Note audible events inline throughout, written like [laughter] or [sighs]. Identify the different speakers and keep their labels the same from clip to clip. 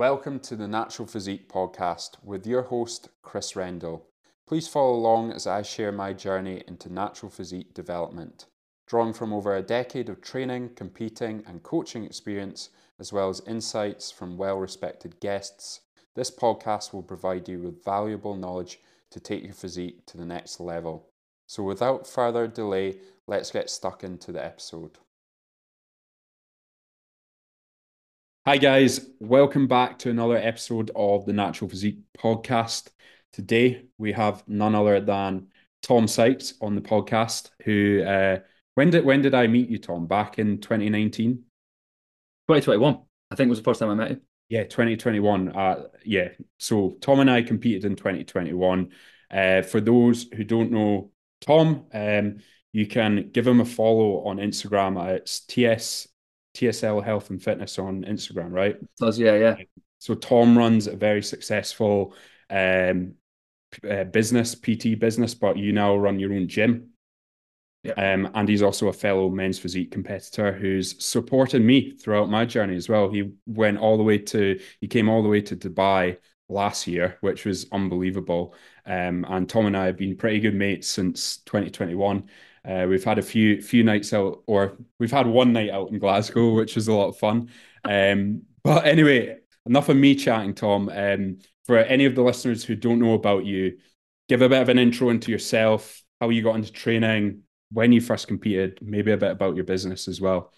Speaker 1: Welcome to the Natural Physique podcast with your host, Chris Rendell. Please follow along as I share my journey into natural physique development, drawing from over a decade of training, competing, and coaching experience, as well as insights from well respected guests. This podcast will provide you with valuable knowledge to take your physique to the next level. So, without further delay, let's get stuck into the episode. Hi, guys. Welcome back to another episode of the Natural Physique podcast. Today, we have none other than Thom Sykes on the podcast. Who, uh, when did when did I meet you, Thom? Back in 2019?
Speaker 2: 2021. I think was the first time I met you.
Speaker 1: Yeah, 2021. Uh, yeah. So, Thom and I competed in 2021. Uh, for those who don't know Thom, um, you can give him a follow on Instagram. It's TS TSL Health and Fitness on Instagram, right?
Speaker 2: Does yeah, yeah.
Speaker 1: So Thom runs a very successful um, uh, business, PT business, but you now run your own gym.
Speaker 2: Yeah.
Speaker 1: Um, and he's also a fellow men's physique competitor who's supported me throughout my journey as well. He went all the way to, he came all the way to Dubai last year, which was unbelievable. Um, and Thom and I have been pretty good mates since 2021. Uh, we've had a few few nights out, or we've had one night out in Glasgow, which was a lot of fun. Um, but anyway, enough of me chatting, Thom. Um, for any of the listeners who don't know about you, give a bit of an intro into yourself, how you got into training, when you first competed, maybe a bit about your business as well.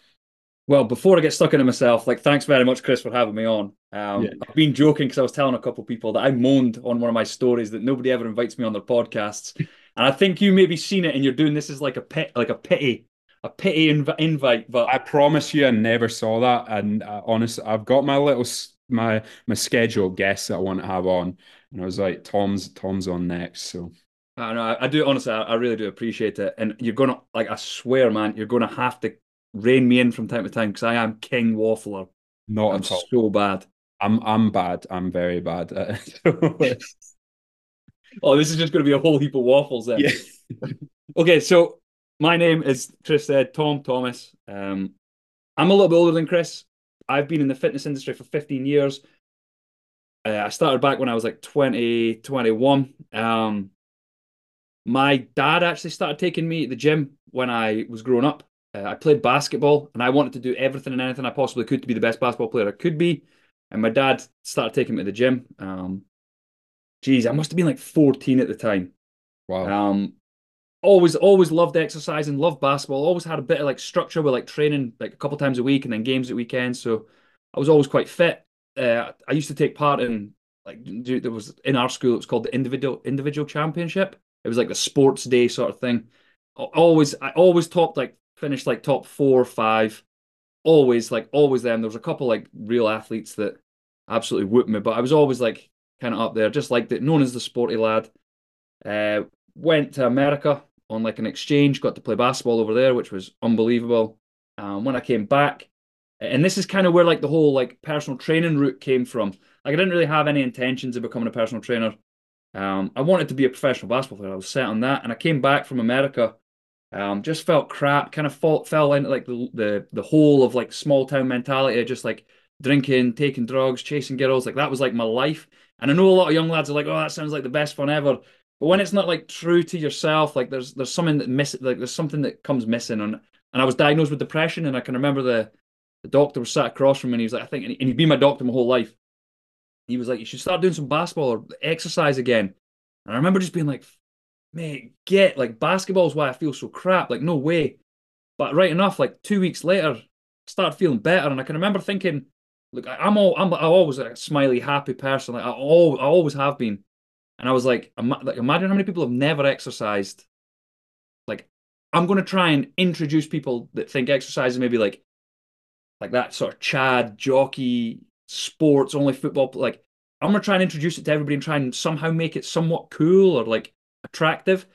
Speaker 2: Well, before I get stuck into myself, like thanks very much, Chris, for having me on. Um,
Speaker 1: Yeah.
Speaker 2: I've been joking because I was telling a couple of people that I moaned on one of my stories that nobody ever invites me on their podcasts, and I think you maybe seen it and you're doing this as like a pit, like a pity, a pity inv- invite. But
Speaker 1: I promise you, I never saw that, and uh, honestly, I've got my little my my scheduled guests that I want to have on, and I was like, Thom's Thom's on next, so
Speaker 2: I know. I, I do honestly. I, I really do appreciate it. And you're gonna like. I swear, man, you're gonna have to rein me in from time to time because I am king waffler.
Speaker 1: not
Speaker 2: I'm
Speaker 1: at all.
Speaker 2: so bad.
Speaker 1: I'm I'm bad. I'm very bad. [laughs] [laughs]
Speaker 2: Oh, this is just going to be a whole heap of waffles then.
Speaker 1: yeah. [laughs]
Speaker 2: Okay, so my name is Chris said Thom Thomas. Um, I'm a little bit older than Chris. I've been in the fitness industry for 15 years. Uh, I started back when I was like 20, 21. Um, my dad actually started taking me to the gym when I was growing up. Uh, I played basketball and I wanted to do everything and anything I possibly could to be the best basketball player I could be. And my dad started taking me to the gym. Um, geez, I must have been like 14 at the time.
Speaker 1: Wow.
Speaker 2: Um, always, always loved exercising, loved basketball. Always had a bit of like structure with like training like a couple times a week and then games at weekends. So I was always quite fit. Uh, I used to take part in like do- there was in our school it was called the individual individual championship. It was like the sports day sort of thing. Always, I always topped like finished like top four or five. Always like always them. There was a couple like real athletes that absolutely whooped me, but I was always like kind of up there, just like that, known as the sporty lad. Uh, went to America on like an exchange, got to play basketball over there, which was unbelievable. Um, when I came back, and this is kind of where like the whole like personal training route came from. Like I didn't really have any intentions of becoming a personal trainer. Um, I wanted to be a professional basketball player. I was set on that, and I came back from America. Um, just felt crap. Kind of fall, fell into like the the the hole of like small town mentality, just like drinking, taking drugs, chasing girls. Like that was like my life. And I know a lot of young lads are like, "Oh, that sounds like the best fun ever." But when it's not like true to yourself, like there's there's something that miss like there's something that comes missing. And and I was diagnosed with depression, and I can remember the the doctor was sat across from me, and he was like, "I think," and he'd been my doctor my whole life. He was like, "You should start doing some basketball or exercise again." And I remember just being like, "Mate, get like basketball is why I feel so crap." Like, no way. But right enough, like two weeks later, I started feeling better, and I can remember thinking, "Look, I'm all I'm, I'm always a smiley, happy person. Like I all I always have been." And I was like, ima- like, imagine how many people have never exercised. Like, I'm going to try and introduce people that think exercise is maybe like, like that sort of Chad jockey sports only football. Like, I'm going to try and introduce it to everybody and try and somehow make it somewhat cool or like attractive.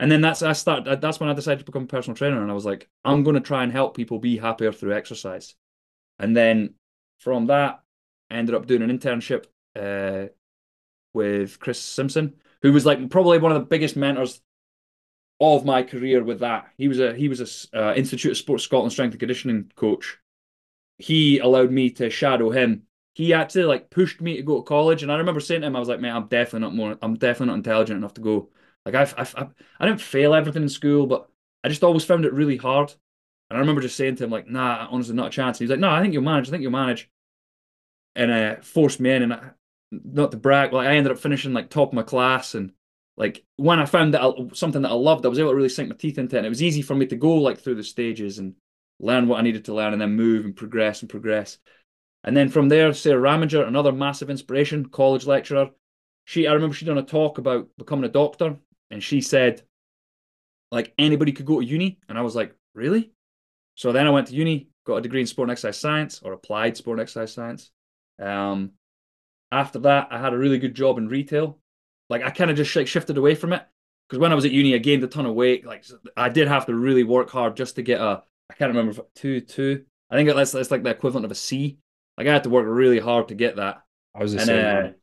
Speaker 2: And then that's I start. That's when I decided to become a personal trainer, and I was like, I'm going to try and help people be happier through exercise. And then from that, I ended up doing an internship uh, with Chris Simpson, who was like probably one of the biggest mentors of my career with that. He was a he was a uh, Institute of Sports Scotland strength and conditioning coach. He allowed me to shadow him he actually like pushed me to go to college. And I remember saying to him, I was like, man, I'm definitely not more, I'm definitely not intelligent enough to go. Like I've, I've, I've I didn't fail everything in school, but I just always found it really hard. And I remember just saying to him, like, nah, honestly, not a chance. And he's like, no, I think you'll manage. I think you'll manage. And uh, forced me in. And I, not to brag, like I ended up finishing like top of my class. And like when I found that I, something that I loved, I was able to really sink my teeth into it. And it was easy for me to go like through the stages and learn what I needed to learn and then move and progress and progress. And then from there, Sarah Raminger, another massive inspiration, college lecturer. She, I remember she done a talk about becoming a doctor, and she said, like anybody could go to uni, and I was like, really? So then I went to uni, got a degree in sport and exercise science or applied sport and exercise science. Um, after that, I had a really good job in retail. Like I kind of just like shifted away from it because when I was at uni, I gained a ton of weight. Like I did have to really work hard just to get a. I can't remember two two. I think that's that's like the equivalent of a C. Like I had to work really hard to get that.
Speaker 1: I was the
Speaker 2: and,
Speaker 1: same.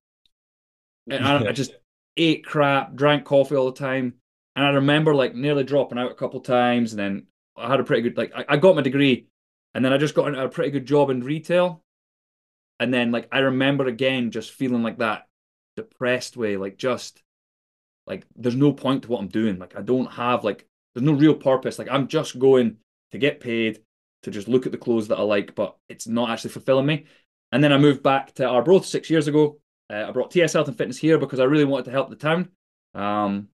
Speaker 2: uh, and I, I just [laughs] ate crap, drank coffee all the time, and I remember like nearly dropping out a couple times, and then I had a pretty good like I, I got my degree, and then I just got into a pretty good job in retail, and then like I remember again just feeling like that depressed way, like just like there's no point to what I'm doing. Like I don't have like there's no real purpose. Like I'm just going to get paid to just look at the clothes that I like, but it's not actually fulfilling me. And then I moved back to Arbroath six years ago. Uh, I brought TS Health and Fitness here because I really wanted to help the town. Um,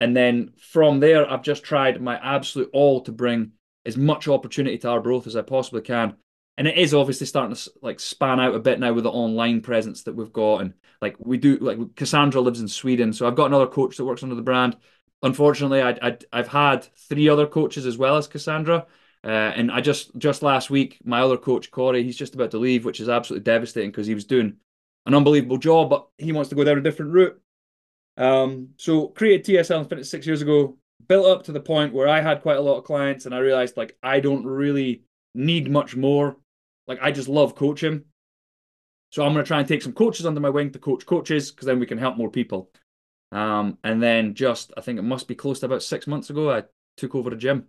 Speaker 2: and then from there, I've just tried my absolute all to bring as much opportunity to Arbroath as I possibly can. And it is obviously starting to like span out a bit now with the online presence that we've got. And like we do, like Cassandra lives in Sweden, so I've got another coach that works under the brand. Unfortunately, I, I've had three other coaches as well as Cassandra. Uh, and I just just last week, my other coach Corey, he's just about to leave, which is absolutely devastating because he was doing an unbelievable job, but he wants to go down a different route. Um, so created TSL Fitness six years ago, built up to the point where I had quite a lot of clients, and I realized like I don't really need much more. Like I just love coaching. So I'm going to try and take some coaches under my wing to coach coaches because then we can help more people. Um, and then just I think it must be close to about six months ago, I took over a gym.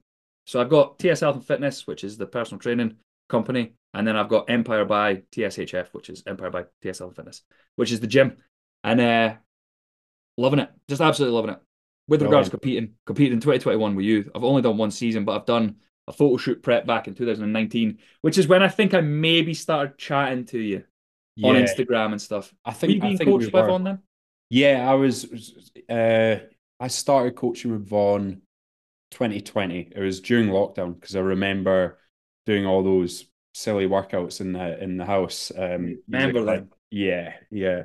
Speaker 2: So I've got TS Health and Fitness, which is the personal training company, and then I've got Empire by TSHF, which is Empire by TS Health and Fitness, which is the gym. And uh, loving it, just absolutely loving it. With regards to competing, competing in 2021 with you, I've only done one season, but I've done a photo shoot prep back in 2019, which is when I think I maybe started chatting to you yeah. on Instagram and stuff.
Speaker 1: I think
Speaker 2: you
Speaker 1: being
Speaker 2: coached
Speaker 1: we
Speaker 2: by Vaughn then.
Speaker 1: Yeah, I was. Uh, I started coaching with Vaughn 2020. It was during lockdown because I remember doing all those silly workouts in the in the house. Um,
Speaker 2: remember that?
Speaker 1: Yeah, yeah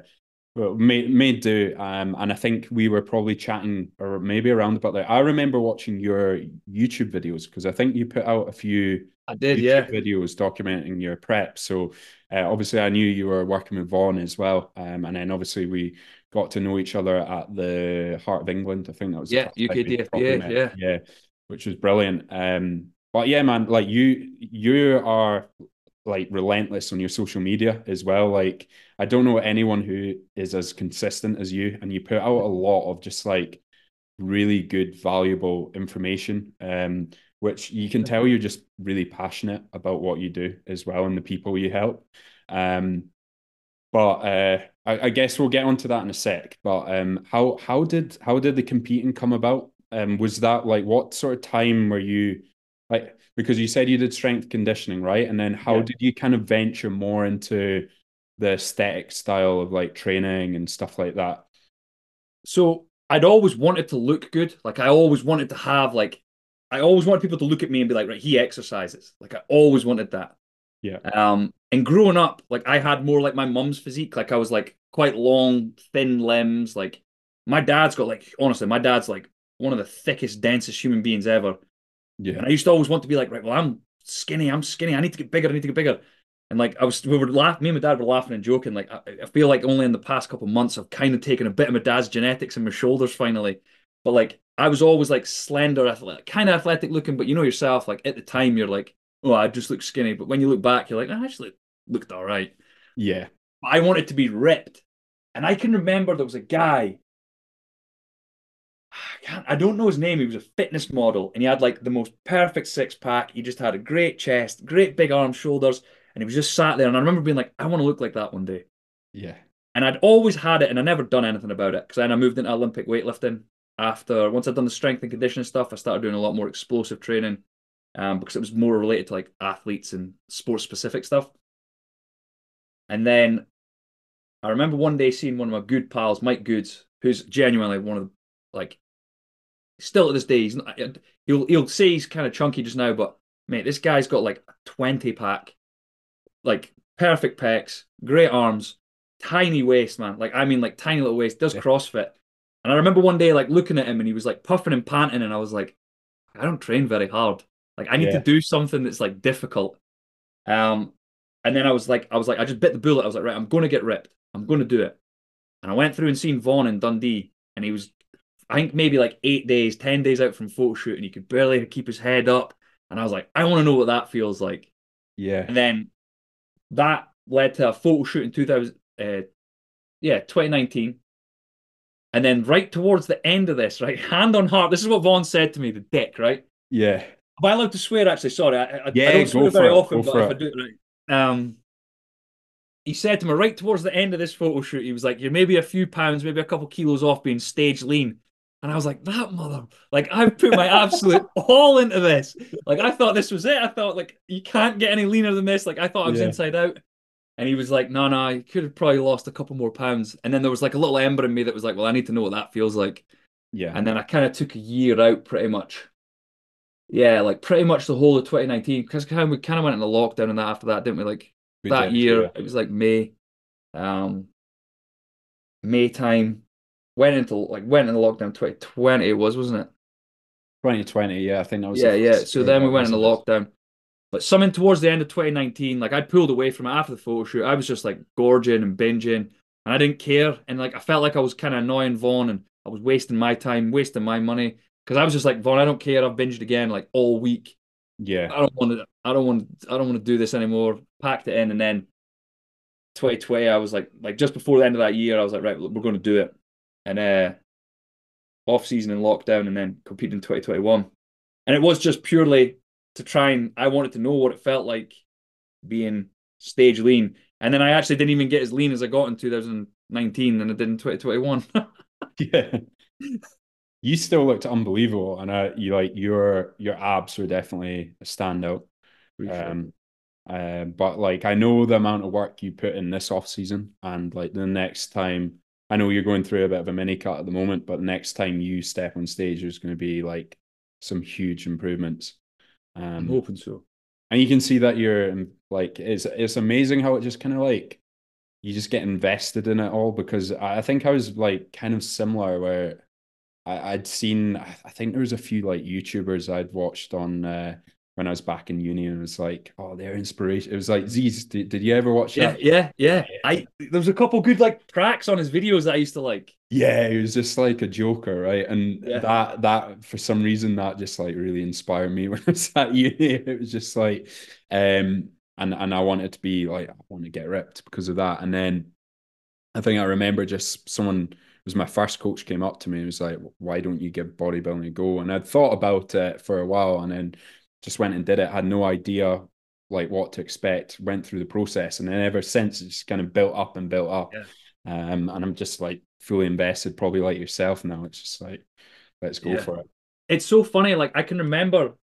Speaker 1: well, made made do. Um, and I think we were probably chatting or maybe around about that. I remember watching your YouTube videos because I think you put out a few.
Speaker 2: I did,
Speaker 1: YouTube
Speaker 2: yeah.
Speaker 1: Videos documenting your prep. So uh, obviously, I knew you were working with Vaughn as well. Um, and then obviously we got to know each other at the Heart of England. I think that was
Speaker 2: yeah, UKDFBA, yeah,
Speaker 1: yeah, which was brilliant. Um, but yeah, man, like you, you are like relentless on your social media as well. Like I don't know anyone who is as consistent as you, and you put out a lot of just like really good, valuable information. Um, which you can tell you're just really passionate about what you do as well and the people you help. Um, but uh, I, I, guess we'll get onto that in a sec. But um, how how did how did the competing come about? Um, was that like what sort of time were you like because you said you did strength conditioning, right? And then how yeah. did you kind of venture more into the aesthetic style of like training and stuff like that?
Speaker 2: So I'd always wanted to look good. Like I always wanted to have like I always wanted people to look at me and be like, right, he exercises. Like I always wanted that.
Speaker 1: Yeah.
Speaker 2: Um, and growing up, like I had more like my mum's physique. Like I was like quite long, thin limbs. Like my dad's got like honestly, my dad's like one of the thickest, densest human beings ever.
Speaker 1: Yeah.
Speaker 2: And I used to always want to be like, right, well, I'm skinny, I'm skinny, I need to get bigger, I need to get bigger. And like I was, we were laughing. Me and my dad were laughing and joking. Like I, I feel like only in the past couple months I've kind of taken a bit of my dad's genetics in my shoulders finally. But like I was always like slender, athletic, kind of athletic looking. But you know yourself, like at the time you're like, oh, I just look skinny. But when you look back, you're like, I actually looked all right.
Speaker 1: Yeah.
Speaker 2: I wanted to be ripped, and I can remember there was a guy I I don't know his name. He was a fitness model and he had like the most perfect six pack. He just had a great chest, great big arms, shoulders. and he was just sat there. And I remember being like, I want to look like that one day.
Speaker 1: Yeah.
Speaker 2: And I'd always had it, and I never done anything about it because then I moved into Olympic weightlifting. After once I'd done the strength and conditioning stuff, I started doing a lot more explosive training um, because it was more related to like athletes and sports specific stuff. And then I remember one day seeing one of my good pals, Mike Goods, who's genuinely one of the like still to this day, he's not, he'll you'll see he's kind of chunky just now, but mate, this guy's got like a 20 pack, like perfect pecs, great arms, tiny waist, man. Like I mean, like tiny little waist, does CrossFit. And I remember one day like looking at him and he was like puffing and panting, and I was like, I don't train very hard. Like I need yeah. to do something that's like difficult. Um, and then I was like, I was like, I just bit the bullet. I was like, right, I'm going to get ripped. I'm going to do it. And I went through and seen Vaughn in Dundee, and he was, I think maybe like eight days, ten days out from photo shoot, and he could barely keep his head up. And I was like, I want to know what that feels like.
Speaker 1: Yeah.
Speaker 2: And then that led to a photo shoot in 2000, uh, yeah, 2019. And then right towards the end of this, right, [laughs] hand on heart, this is what Vaughn said to me, the dick, right?
Speaker 1: Yeah.
Speaker 2: Am I allowed to swear? Actually, sorry, I, I,
Speaker 1: yeah,
Speaker 2: I don't swear very
Speaker 1: it,
Speaker 2: often,
Speaker 1: but
Speaker 2: if I do it right, um, he said to me right towards the end of this photo shoot, he was like, "You're maybe a few pounds, maybe a couple kilos off being stage lean." And I was like, "That mother!" Like I've put my absolute [laughs] all into this. Like I thought this was it. I thought like you can't get any leaner than this. Like I thought I was yeah. inside out. And he was like, no, no, you could have probably lost a couple more pounds. And then there was like a little ember in me that was like, well, I need to know what that feels like.
Speaker 1: Yeah.
Speaker 2: And then I kind of took a year out pretty much. Yeah, like pretty much the whole of 2019 because we kind of went into lockdown and that after that, didn't we? Like we that did, year, yeah. it was like May, um, May time. Went into like went into lockdown 2020 it was, wasn't it?
Speaker 1: 2020, yeah, I think that was.
Speaker 2: Yeah, yeah. So then we went into lockdown. But something towards the end of 2019, like I'd pulled away from it after the photo shoot. I was just like gorging and binging, and I didn't care. And like I felt like I was kind of annoying Vaughn, and I was wasting my time, wasting my money because I was just like Vaughn. I don't care. I've binged again like all week.
Speaker 1: Yeah,
Speaker 2: I don't want to. I don't want. I don't want to do this anymore. Packed it in, and then 2020, I was like, like just before the end of that year, I was like, right, we're going to do it. And uh, off season and lockdown, and then compete in 2021. And it was just purely to try and I wanted to know what it felt like being stage lean. And then I actually didn't even get as lean as I got in 2019 than I did in 2021. [laughs]
Speaker 1: yeah. You still looked unbelievable, and uh, you like your your abs were definitely a standout. Um, uh, but like I know the amount of work you put in this off season, and like the next time, I know you're going through a bit of a mini cut at the moment, but next time you step on stage, there's going to be like some huge improvements.
Speaker 2: Um, I'm hoping so.
Speaker 1: And you can see that you're like it's it's amazing how it just kind of like you just get invested in it all because I think I was like kind of similar where I, would seen I think there was a few like YouTubers I'd watched on uh, when I was back in uni and it was like, oh, their inspiration. It was like, Zyzz, did, did you ever watch
Speaker 2: yeah,
Speaker 1: that?
Speaker 2: Yeah, yeah, I there was a couple good like tracks on his videos that I used to like.
Speaker 1: Yeah, he was just like a joker, right? And yeah. that that for some reason that just like really inspired me [laughs] when I was at uni. It was just like, um, and and I wanted to be like, I want to get ripped because of that. And then I think I remember just someone was my first coach came up to me and was like, why don't you give bodybuilding a go? And I'd thought about it for a while and then just went and did it. Had no idea like what to expect. Went through the process, and then ever since it's kind of built up and built up.
Speaker 2: Yeah.
Speaker 1: Um, and I'm just like fully invested, probably like yourself now. It's just like let's go yeah. for it.
Speaker 2: It's so funny. Like I can remember.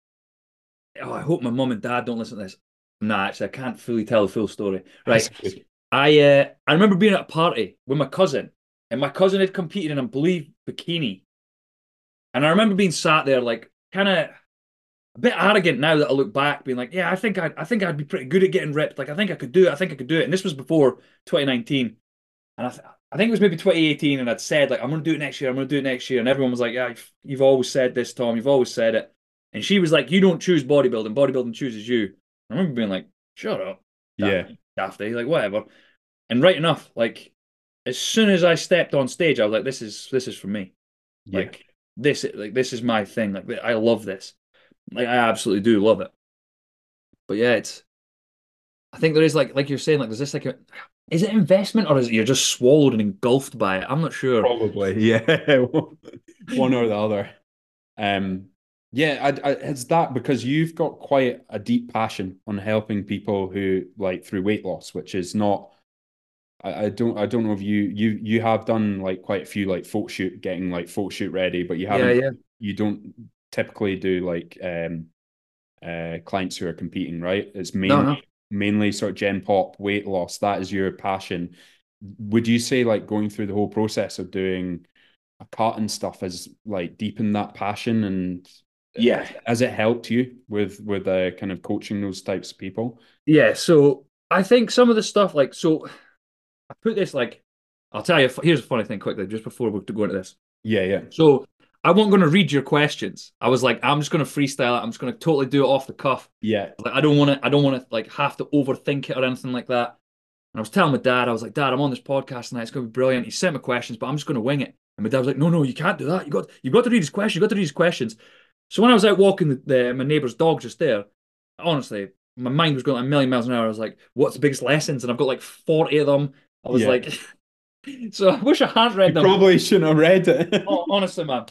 Speaker 2: Oh, I hope my mom and dad don't listen to this. No, actually, I can't fully tell the full story. Right. I uh, I remember being at a party with my cousin, and my cousin had competed in, I believe, bikini. And I remember being sat there, like, kind of a bit arrogant now that I look back, being like, yeah, I think I, I think I'd be pretty good at getting ripped. Like, I think I could do it. I think I could do it. And this was before 2019, and I, th- I think it was maybe 2018, and I'd said like, I'm going to do it next year. I'm going to do it next year, and everyone was like, yeah, you've, you've always said this, Thom. You've always said it. And she was like, you don't choose bodybuilding. Bodybuilding chooses you. I remember being like, shut up.
Speaker 1: Yeah.
Speaker 2: Dafty, like whatever. And right enough, like as soon as I stepped on stage, I was like, this is this is for me. Yeah. Like this, like this is my thing. Like I love this. Like I absolutely do love it. But yeah, it's. I think there is like like you're saying like there's this like a is it investment or is it you're just swallowed and engulfed by it? I'm not sure.
Speaker 1: Probably, [laughs] yeah, one or the other. Um, Yeah, I, I, it's that because you've got quite a deep passion on helping people who like through weight loss, which is not. I, I don't. I don't know if you you you have done like quite a few like photo shoot, getting like photo shoot ready, but you haven't.
Speaker 2: Yeah, yeah.
Speaker 1: You don't typically do like um uh clients who are competing, right? It's mainly
Speaker 2: No, no.
Speaker 1: mainly sort of gen pop weight loss. That is your passion. Would you say like going through the whole process of doing a cut and stuff has like deepened that passion and
Speaker 2: Yeah.
Speaker 1: has it helped you with with uh, kind of coaching those types of people?
Speaker 2: Yeah. So I think some of the stuff, like, so I put this like, I'll tell you, here's a funny thing quickly, just before we go into this.
Speaker 1: Yeah, yeah,
Speaker 2: So I wasn't going to read your questions. I was like, I'm just going to freestyle it. I'm just going to totally do it off the cuff.
Speaker 1: yeah,
Speaker 2: Like, I don't want to, I don't want to like have to overthink it or anything like that. And I was telling my dad, I was like, Dad, I'm on this podcast tonight. It's going to be brilliant. He sent me questions, but I'm just going to wing it. And my dad was like, No, no, you can't do that. You got, you got to read his questions. You got to read his questions. So when I was out walking the, the my neighbour's dog just there, honestly, my mind was going like a million miles an hour. I was like, What's the biggest lessons? And I've got like 40 of them. I was
Speaker 1: Yeah.
Speaker 2: like, [laughs] So I wish I had read
Speaker 1: you
Speaker 2: them.
Speaker 1: probably shouldn't have read it.
Speaker 2: Oh, honestly, man.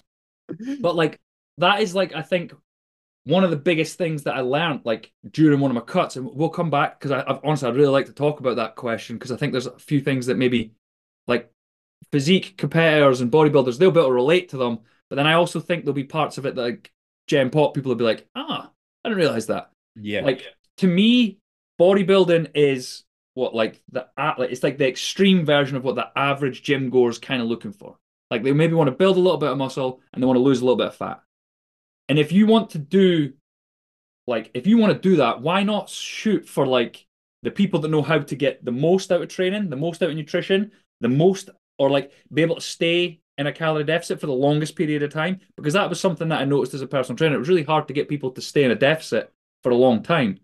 Speaker 2: [laughs] But like that is like I think one of the biggest things that I learned like during one of my cuts, and we'll come back because I I've, honestly I'd really like to talk about that question because I think there's a few things that maybe like physique competitors and bodybuilders they'll be able to relate to them, but then I also think there'll be parts of it that like Gen Pop people will be like, ah, I didn't realize that.
Speaker 1: yeah,
Speaker 2: Like to me, bodybuilding is what like the a- like it's like the extreme version of what the average gym goer is kind of looking for. Like they maybe want to build a little bit of muscle and they want to lose a little bit of fat. And if you want to do like if you want to do that, why not shoot for like the people that know how to get the most out of training, the most out of nutrition, the most or like be able to stay in a calorie deficit for the longest period of time? Because that was something that I noticed as a personal trainer. It was really hard to get people to stay in a deficit for a long time.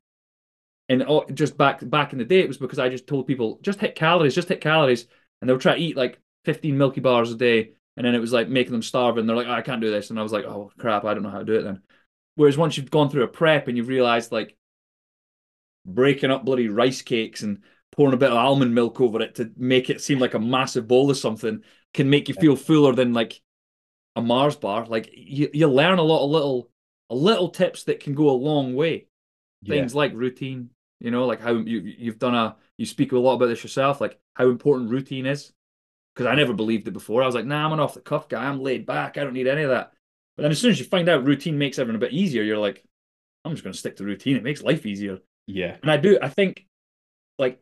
Speaker 2: And oh, just back back in the day, it was because I just told people just hit calories, just hit calories, and they'll try to eat like 15 Milky Bars a day, and then it was like making them starve, and they're like, oh, I can't do this, and I was like, oh crap, I don't know how to do it then. Whereas once you've gone through a prep and you've realized like breaking up bloody rice cakes and pouring a bit of almond milk over it to make it seem like a massive bowl of something can make you feel fuller than like a Mars bar. Like you, you learn a lot of little, a little tips that can go a long way
Speaker 1: yeah,
Speaker 2: things like routine you know like how you you've done a you speak a lot about this yourself like how important routine is because i never believed it before. I was like nah i'm an off the cuff guy. I'm laid back. I don't need any of that. But then as soon as you find out routine makes everything a bit easier you're like i'm just going to stick to routine. It makes life easier.
Speaker 1: Yeah,
Speaker 2: and i do i think like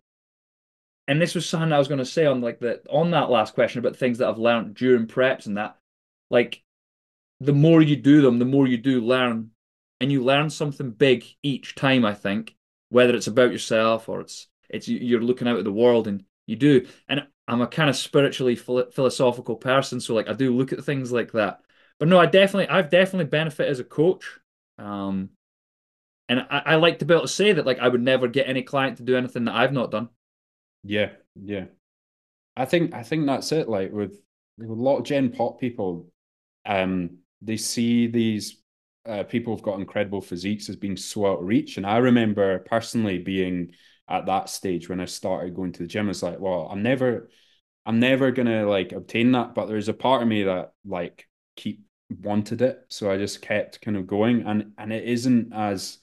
Speaker 2: and this was something i was going to say on like the on that last question about things that i've learned during preps and that like the more you do them the more you do learn. And you learn something big each time i think whether it's about yourself or it's it's you're looking out at the world and you do. And i'm a kind of spiritually philo- philosophical person so like i do look at things like that but no i definitely i've definitely benefited as a coach um and I, I like to be able to say that like i would never get any client to do anything that i've not done
Speaker 1: yeah, yeah. I think I think that's it. Like with, with a lot of Gen Pop people, um, they see these uh, people who've got incredible physiques as being so out of reach. And I remember personally being at that stage when I started going to the gym. It's like, well, I'm never, I'm never gonna like obtain that. But there's a part of me that like keep wanted it, so I just kept kind of going. And and it isn't as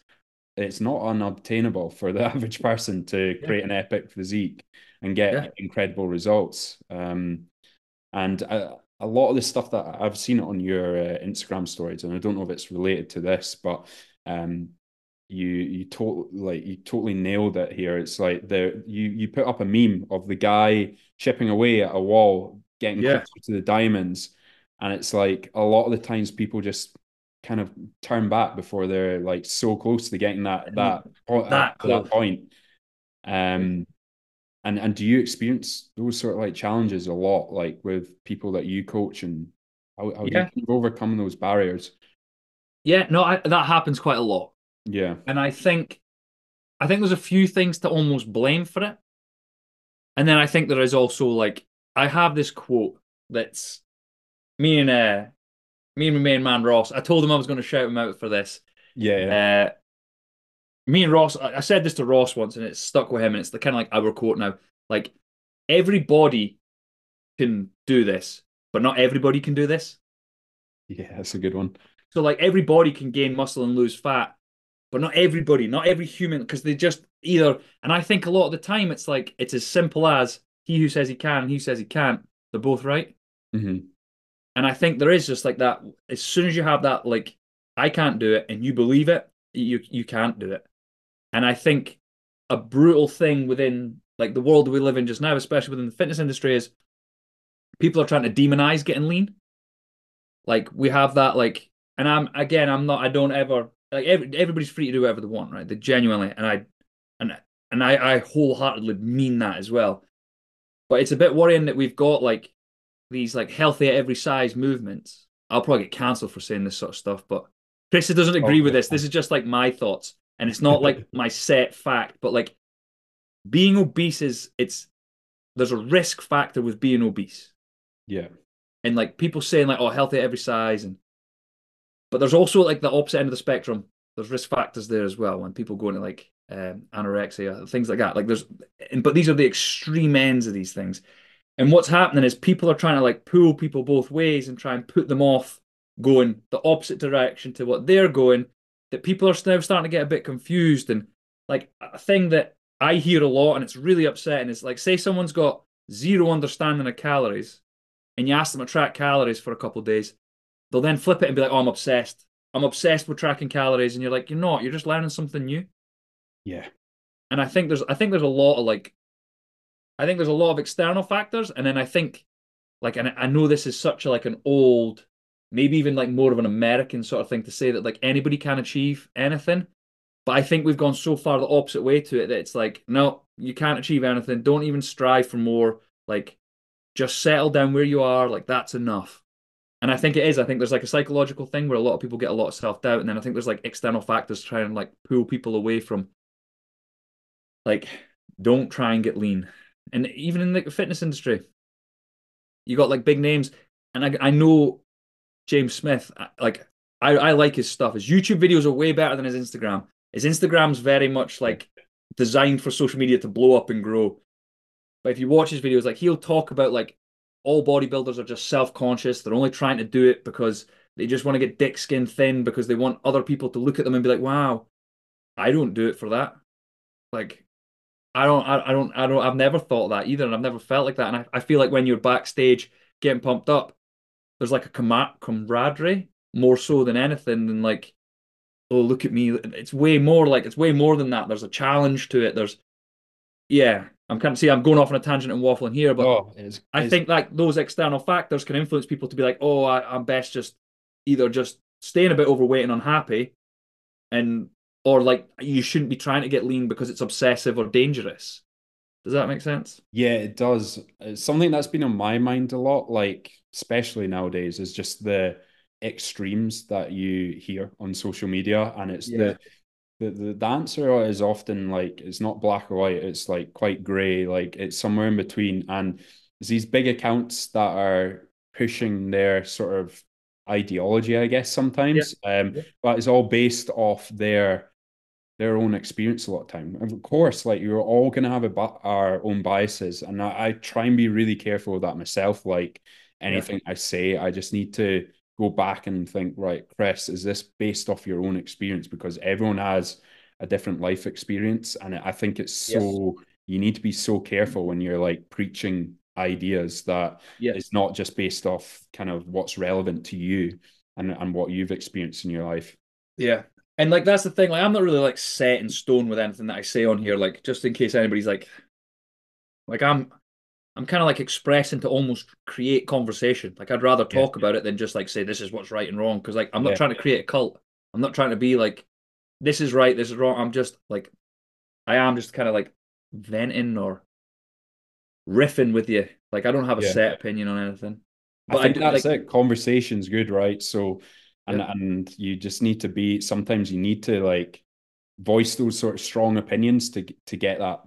Speaker 1: it's not unobtainable for the [laughs] average person to
Speaker 2: Yeah.
Speaker 1: create an epic physique and get
Speaker 2: Yeah.
Speaker 1: incredible results. Um, and a, a lot of the stuff that I've seen it on your uh, Instagram stories, and I don't know if it's related to this, but um, you you totally like you totally nailed it here. It's like the you you put up a meme of the guy chipping away at a wall, getting
Speaker 2: Yeah.
Speaker 1: closer to the diamonds, and it's like a lot of the times people just kind of turn back before they're like so close to getting that that po-
Speaker 2: That
Speaker 1: to that point. Um, and and do you experience those sort of like challenges a lot, like with people that you coach, and how, how do you overcome those barriers?
Speaker 2: yeah no I, that happens quite a lot
Speaker 1: Yeah,
Speaker 2: And I think I think there's a few things to almost blame for it. And then I think there is also like I have this quote that's me and uh me and my main man Ross. I told him I was going to shout him out for this.
Speaker 1: yeah, yeah.
Speaker 2: Uh me and Ross, I I said this to Ross once and it's stuck with him, and it's the kind of like our quote now. Like everybody can do this, but not everybody can do this.
Speaker 1: yeah. That's a good one.
Speaker 2: So like everybody can gain muscle and lose fat, but not everybody, not every human, because they just either. And I think a lot of the time it's like it's as simple as he who says he can, he who says he can't. They're both right.
Speaker 1: Mm-hmm.
Speaker 2: And I think there is just like that. As soon as you have that, like I can't do it, and you believe it, you you can't do it. And I think a brutal thing within like the world we live in just now, especially within the fitness industry, is people are trying to demonize getting lean. Like we have that like, and I'm again, I'm not, I don't ever like every, everybody's free to do whatever they want, right? They genuinely, and I, and and I, I wholeheartedly mean that as well. But it's a bit worrying that we've got like these like healthy at every size movements. I'll probably get cancelled for saying this sort of stuff, but Chris doesn't agree oh, with this. This is just like my thoughts, and it's not like [laughs] my set fact, but like being obese is it's there's a risk factor with being obese.
Speaker 1: Yeah.
Speaker 2: And like people saying like, oh, healthy at every size, and but there's also like the opposite end of the spectrum. There's risk factors there as well when people go into like um, anorexia, things like that. Like there's, and, but these are the extreme ends of these things. And what's happening is people are trying to like pull people both ways and try and put them off going the opposite direction to what they're going. That people are now starting to get a bit confused. And like a thing that I hear a lot and it's really upsetting is like, say someone's got zero understanding of calories and you ask them to track calories for a couple days, they'll then flip it and be like, oh, I'm obsessed. I'm obsessed with tracking calories. And you're like, you're not, you're just learning something new.
Speaker 1: Yeah.
Speaker 2: And I think there's I think there's a lot of like I think there's a lot of external factors, and then I think, like, and I know this is such a, like an old, maybe even like more of an American sort of thing to say that like anybody can achieve anything, but I think we've gone so far the opposite way to it that it's like, no, you can't achieve anything. Don't even strive for more. Like, just settle down where you are. Like, that's enough. And I think it is. I think there's like a psychological thing where a lot of people get a lot of self doubt, and then I think there's like external factors trying to like pull people away from like don't try and get lean and even in the fitness industry, you got like big names, and I I know James Smith. Uh, like I I like his stuff. His YouTube videos are way better than his Instagram. His Instagram's very much like designed for social media to blow up and grow. But if you watch his videos, like he'll talk about like all bodybuilders are just self-conscious. They're only trying to do it because they just want to get dick skin thin because they want other people to look at them and be like, "Wow, I don't do it for that." Like I don't, I, I don't, I don't, I've never thought that either, and I've never felt like that. And I, I feel like when you're backstage getting pumped up, there's like a com- camaraderie more so than anything than like, oh look at me. It's way more like it's way more than that. There's a challenge to it. There's, yeah. I'm kind of see I'm going off on a tangent and waffling here, but oh, I think like those external factors can influence people to be like, oh, I, I'm best just either just staying a bit overweight and unhappy, and or like you shouldn't be trying to get lean because it's obsessive or dangerous. Does that make sense?
Speaker 1: Yeah, it does. It's something that's been on my mind a lot, like especially nowadays, is just the extremes that you hear on social media, and it's yeah. the, the the answer is often like it's not black or white; it's like quite grey, like it's somewhere in between. And these big accounts that are pushing their sort of ideology, I guess sometimes, yeah. um, yeah. but it's all based off their their own experience a lot of time. And of course, like you're all going to have a, our own biases, and I, I, try and be really careful with that myself. Like anything yeah. I say, I just need to go back and think, right, Chris, is this based off your own experience? Because everyone has a different life experience, and I think it's so yes. you need to be so careful when you're like preaching ideas that yes. it's not just based off kind of what's relevant to you and and what you've experienced in your life.
Speaker 2: Yeah, and like that's the thing, like I'm not really like set in stone with anything that I say on here, like just in case anybody's like like I'm I'm kind of like expressing to almost create conversation. Like I'd rather talk yeah, about it than just like say this is what's right and wrong. Because like I'm not yeah. trying to create a cult. I'm not trying to be like this is right, this is wrong. I'm just like I am just kind of like venting or riffing with you. Like I don't have a set opinion on anything.
Speaker 1: But I think I do, that's like, it. Conversation's good, right? So and yeah. and you just need to be sometimes you need to like voice those sort of strong opinions to to get that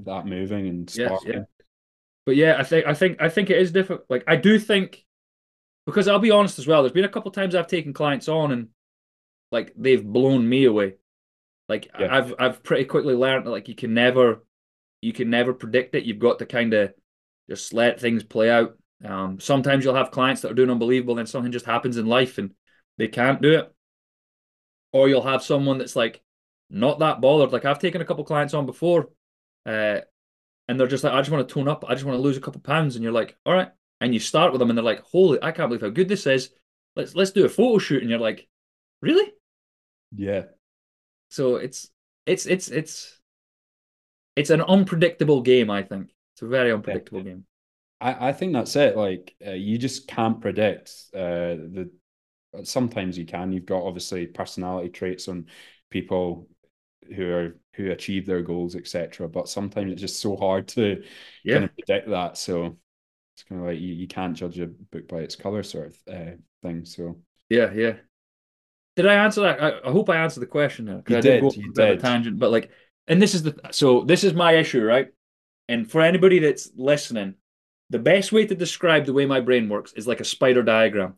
Speaker 1: that moving and sparking.
Speaker 2: But yeah, I think I think I think it is difficult. Like I do think because I'll be honest as well. There's been a couple times I've taken clients on and like they've blown me away. Like yeah. I've I've pretty quickly learned that like you can never you can never predict it. You've got to kind of just let things play out. Um, sometimes you'll have clients that are doing unbelievable, then something just happens in life and they can't do it. Or you'll have someone that's like not that bothered. Like I've taken a couple clients on before, uh, and they're just like, I just want to tone up. I just want to lose a couple pounds. And you're like, all right. And you start with them, and they're like, holy, I can't believe how good this is. Let's let's do a photo shoot. And you're like, really?
Speaker 1: Yeah.
Speaker 2: So it's it's it's it's it's an unpredictable game. I think it's a very unpredictable yeah. game.
Speaker 1: I, I think that's it. Like uh, you just can't predict uh, the. Sometimes you can. You've got obviously personality traits on people who are who achieve their goals, etc. But sometimes it's just so hard to yeah. kind of predict that. So it's kind of like you, you can't judge a book by its color, sort of uh, thing. So
Speaker 2: yeah, yeah. Did I answer that? I, I hope I answered the question now.
Speaker 1: You
Speaker 2: I
Speaker 1: did. did you did.
Speaker 2: tangent, but like, and this is the so this is my issue, right? And for anybody that's listening, the best way to describe the way my brain works is like a spider diagram.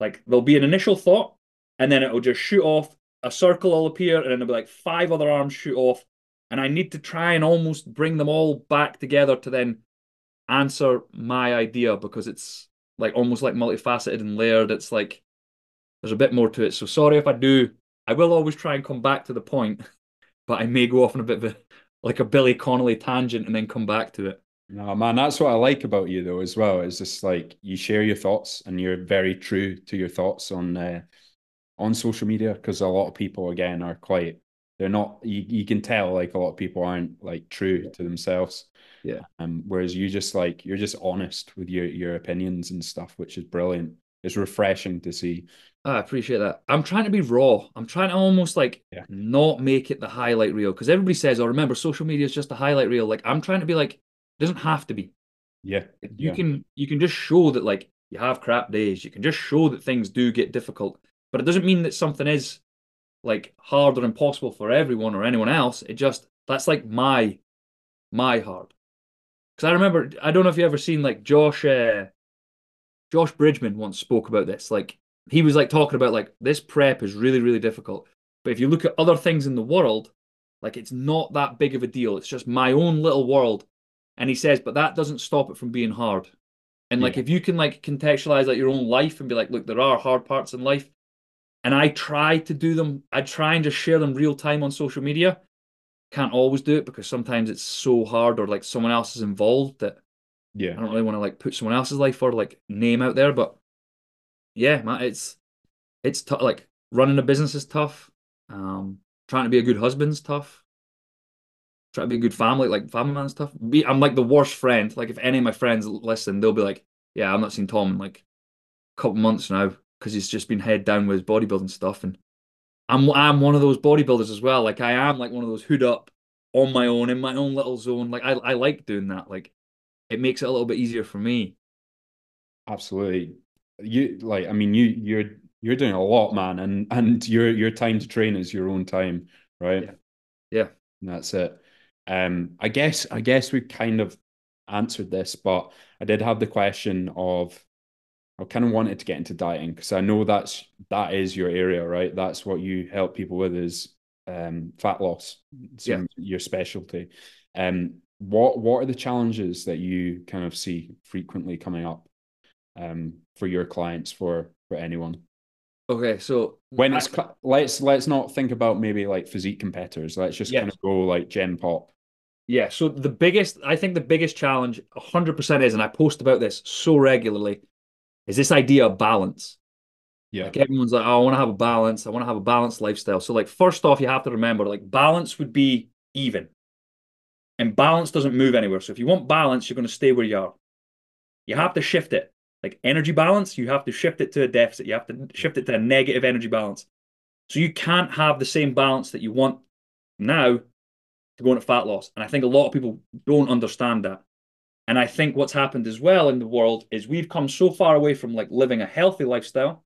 Speaker 2: Like there'll be an initial thought, and then it'll just shoot off. A circle will appear, and then there'll be like five other arms shoot off, and I need to try and almost bring them all back together to then answer my idea because it's like almost like multifaceted and layered. It's like there's a bit more to it. So sorry if I do. I will always try and come back to the point, [laughs] but I may go off on a bit of a like a Billy Connolly tangent and then come back to it.
Speaker 1: No, man, that's what I like about you though as well. Is just like you share your thoughts and you're very true to your thoughts on uh, on social media because a lot of people again are quite they're not you, you can tell like a lot of people aren't like true yeah. to themselves.
Speaker 2: Yeah.
Speaker 1: Um whereas you just like you're just honest with your your opinions and stuff, which is brilliant. It's refreshing to see.
Speaker 2: I appreciate that. I'm trying to be raw. I'm trying to almost like yeah. not make it the highlight reel because everybody says, "Oh, remember, social media is just a highlight reel." Like I'm trying to be like, it doesn't have to be.
Speaker 1: Yeah,
Speaker 2: you
Speaker 1: yeah.
Speaker 2: can you can just show that like you have crap days. You can just show that things do get difficult, but it doesn't mean that something is like hard or impossible for everyone or anyone else. It just that's like my my hard. Because I remember, I don't know if you ever seen like Josh. Uh, Josh Bridgman once spoke about this. Like he was like talking about like this prep is really really difficult, but if you look at other things in the world, like it's not that big of a deal. It's just my own little world. And he says, but that doesn't stop it from being hard. And like yeah. if you can like contextualize like your own life and be like, look, there are hard parts in life. And I try to do them, I try and just share them real time on social media. Can't always do it because sometimes it's so hard or like someone else is involved that
Speaker 1: yeah.
Speaker 2: I don't really want to like put someone else's life or like name out there, but yeah, man, it's it's tough. Like running a business is tough. Um, trying to be a good husband's tough. Trying to be a good family, like family man's tough. Be, I'm like the worst friend. Like if any of my friends listen, they'll be like, "Yeah, I'm not seen Thom in like a couple months now because he's just been head down with his bodybuilding stuff." And I'm I'm one of those bodybuilders as well. Like I am like one of those hood up on my own in my own little zone. Like I I like doing that. Like it makes it a little bit easier for me.
Speaker 1: Absolutely. You like I mean you you're you're doing a lot, man, and and your your time to train is your own time, right?
Speaker 2: Yeah. yeah.
Speaker 1: And that's it. Um I guess I guess we kind of answered this, but I did have the question of I kind of wanted to get into dieting because I know that's that is your area, right? That's what you help people with is um, fat loss. It's yeah. your specialty. Um, what what are the challenges that you kind of see frequently coming up um, for your clients for for anyone?
Speaker 2: Okay, so
Speaker 1: when it's I, let's let's not think about maybe like physique competitors. Let's just yes. kind of go like gen pop.
Speaker 2: Yeah. So the biggest, I think the biggest challenge, hundred percent is, and I post about this so regularly, is this idea of balance.
Speaker 1: Yeah.
Speaker 2: Like everyone's like, oh, I want to have a balance. I want to have a balanced lifestyle. So like, first off, you have to remember, like, balance would be even and balance doesn't move anywhere. So if you want balance, you're going to stay where you are. You have to shift it. Like energy balance, you have to shift it to a deficit. You have to shift it to a negative energy balance. So you can't have the same balance that you want now to go into fat loss. And I think a lot of people don't understand that. And I think what's happened as well in the world is we've come so far away from like living a healthy lifestyle.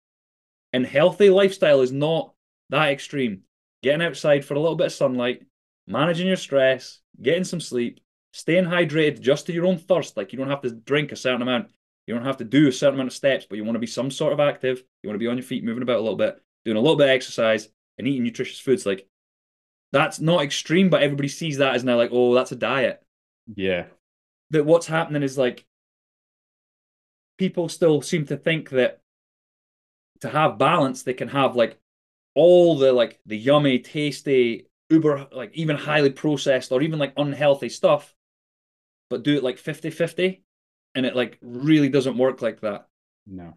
Speaker 2: And healthy lifestyle is not that extreme. Getting outside for a little bit of sunlight, managing your stress, getting some sleep, staying hydrated just to your own thirst. Like you don't have to drink a certain amount. You don't have to do a certain amount of steps, but you want to be some sort of active. You want to be on your feet, moving about a little bit, doing a little bit of exercise, and eating nutritious foods. Like that's not extreme, but everybody sees that as now like, oh, that's a diet.
Speaker 1: Yeah.
Speaker 2: But what's happening is like people still seem to think that to have balance, they can have like all the like the yummy, tasty, uber like even highly processed or even like unhealthy stuff, but do it like 50-50. And it like really doesn't work like that.
Speaker 1: No.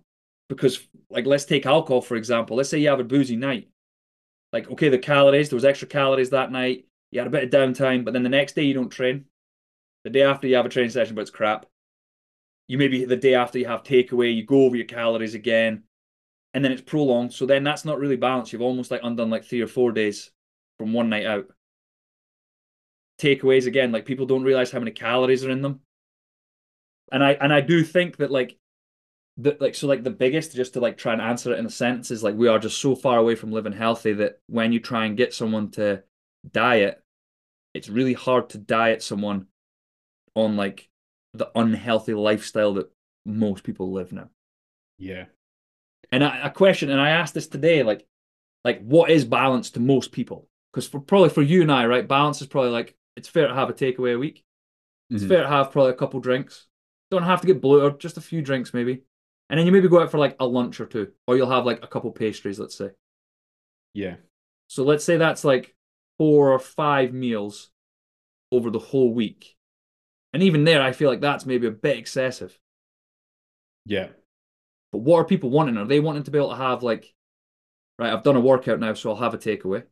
Speaker 2: Because like let's take alcohol, for example. Let's say you have a boozy night. Like, okay, the calories, there was extra calories that night. You had a bit of downtime, but then the next day you don't train. The day after you have a training session, but it's crap. You maybe the day after you have takeaway, you go over your calories again, and then it's prolonged. So then that's not really balanced. You've almost like undone like three or four days from one night out. Takeaways again, like people don't realize how many calories are in them. And I and I do think that like the like so like the biggest just to like try and answer it in a sentence is like we are just so far away from living healthy that when you try and get someone to diet, it's really hard to diet someone on like the unhealthy lifestyle that most people live now.
Speaker 1: Yeah.
Speaker 2: And I, a question, and I asked this today, like, like what is balance to most people? Because for probably for you and I, right, balance is probably like it's fair to have a takeaway a week. It's mm-hmm. fair to have probably a couple drinks. Don't have to get bloated, just a few drinks maybe. And then you maybe go out for like a lunch or two, or you'll have like a couple pastries, let's say.
Speaker 1: Yeah.
Speaker 2: So let's say that's like four or five meals over the whole week. And even there, I feel like that's maybe a bit excessive.
Speaker 1: Yeah.
Speaker 2: But what are people wanting? Are they wanting to be able to have like, right, I've done a workout now, so I'll have a takeaway.